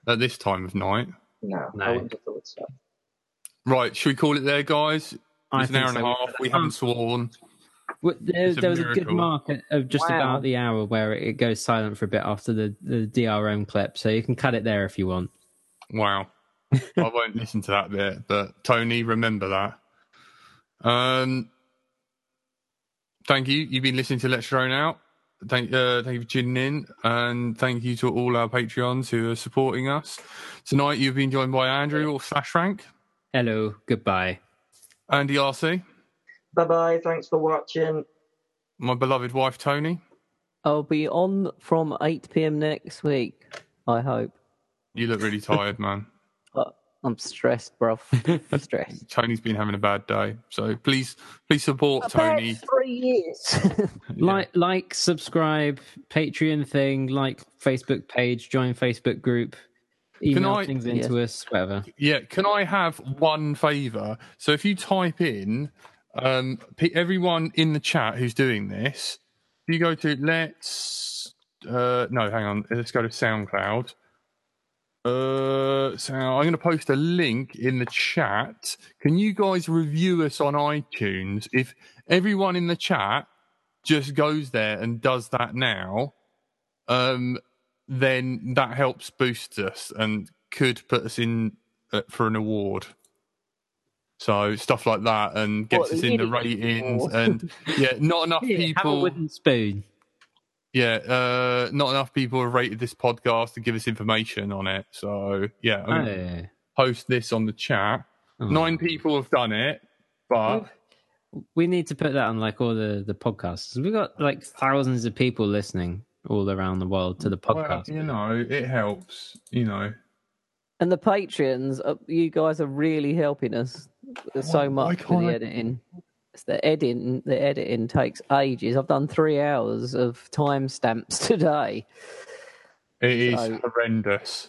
at this time of night.
no,
No.
I wouldn't have thought so.
Right, should we call it there, guys?
I
It's an
think
hour and a half. We haven't ah. sworn.
Well, There, there was a good
miracle.
mark of just
Wow.
about the hour where it goes silent for a bit after the, the DRM clip, so you can cut it there if you want.
Wow. I won't listen to that bit, but Tony, remember that. Um, thank you. You've been listening to Let's Drone Out. Thank, uh, thank you for tuning in, and thank you to all our Patreons who are supporting us. Tonight, you've been joined by Andrew or Slash Rank,
Hello, goodbye.
Andy RC,
Bye bye. Thanks for watching.
my beloved wife Tony.
I'll be on from 8 p.m. next week. I hope.
You look really tired, man.
But I'm stressed, bruv. stressed.
Tony's been having a bad day, so please, please support Tony.
About three years.
Like, like, subscribe, Patreon thing, like Facebook page, join Facebook group, email
I-
things into us, whatever.
Yeah, can I have one favor? So if you type in um, pe- everyone in the chat who's doing this, if you go to let's uh, no, hang on, let's go to SoundCloud. Uh, so I'm going to post a link in the chat. Can you guys review us on iTunes? If everyone in the chat just goes there and does that now, um, then that helps boost us and could put us in uh, for an award. So stuff like that and gets
What,
us in the ratings and yeah, not enough
Here, have a
people.
wooden spoon.
Yeah, uh, not enough people have rated this podcast to give us information on it. So yeah, I'm gonna
Oh.
post this on the chat.
Oh.
Nine people have done it, but
We need to put that on like all the the podcasts. We've got like thousands of people listening all around the world to the
well,
podcast.
you know, it helps. You know,
and the Patreons, uh, you guys are really helping us so
Why- why
much for
can't
the
I-
editing. It's the editing. The editing takes ages. I've done three hours of timestamps today.
it is
So-
horrendous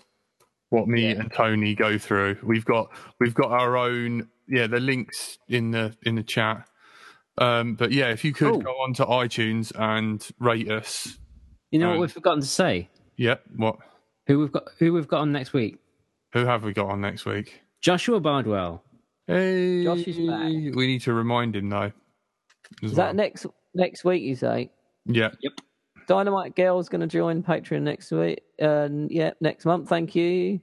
what me
Yeah.
and Tony go through. We've got we've got our own. Yeah, the links in the in the chat. Um, but yeah, if you could go on to iTunes and rate us.
You know
Um,
what we've forgotten to say?
Yeah, what?
Who we've got? Who we've got on next week?
Who have we got on next week?
Joshua Bardwell.
Hey,
Josh is back.
We need to remind him though.
Is
well.
that next next week? You say?
Yeah.
Yep.
Dynamite Girl's going to join Patreon next week. And yeah, next month. Thank you.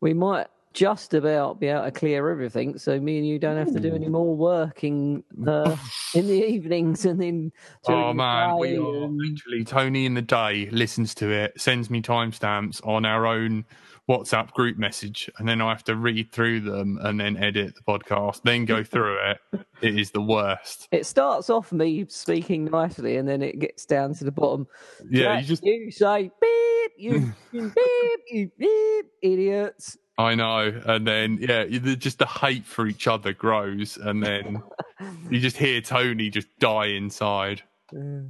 We might just about be able to clear everything, so me and you don't have to do any more working uh, in the evenings and then.
Oh
the
man, we are
and-
literally Tony in the day listens to it, sends me timestamps on our own WhatsApp group message, and then I have to read through them and then edit the podcast, then go through it. It is the worst.
It starts off me speaking nicely, and then it gets down to the bottom.
Yeah, you just
you say beep, you you beep, you beep, idiots.
I know, and then yeah, just the hate for each other grows, and then you just hear Tony just die inside. Yeah.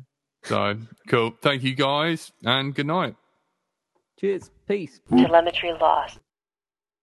So cool. Thank you guys, and good night.
Cheers, peace.
Telemetry lost.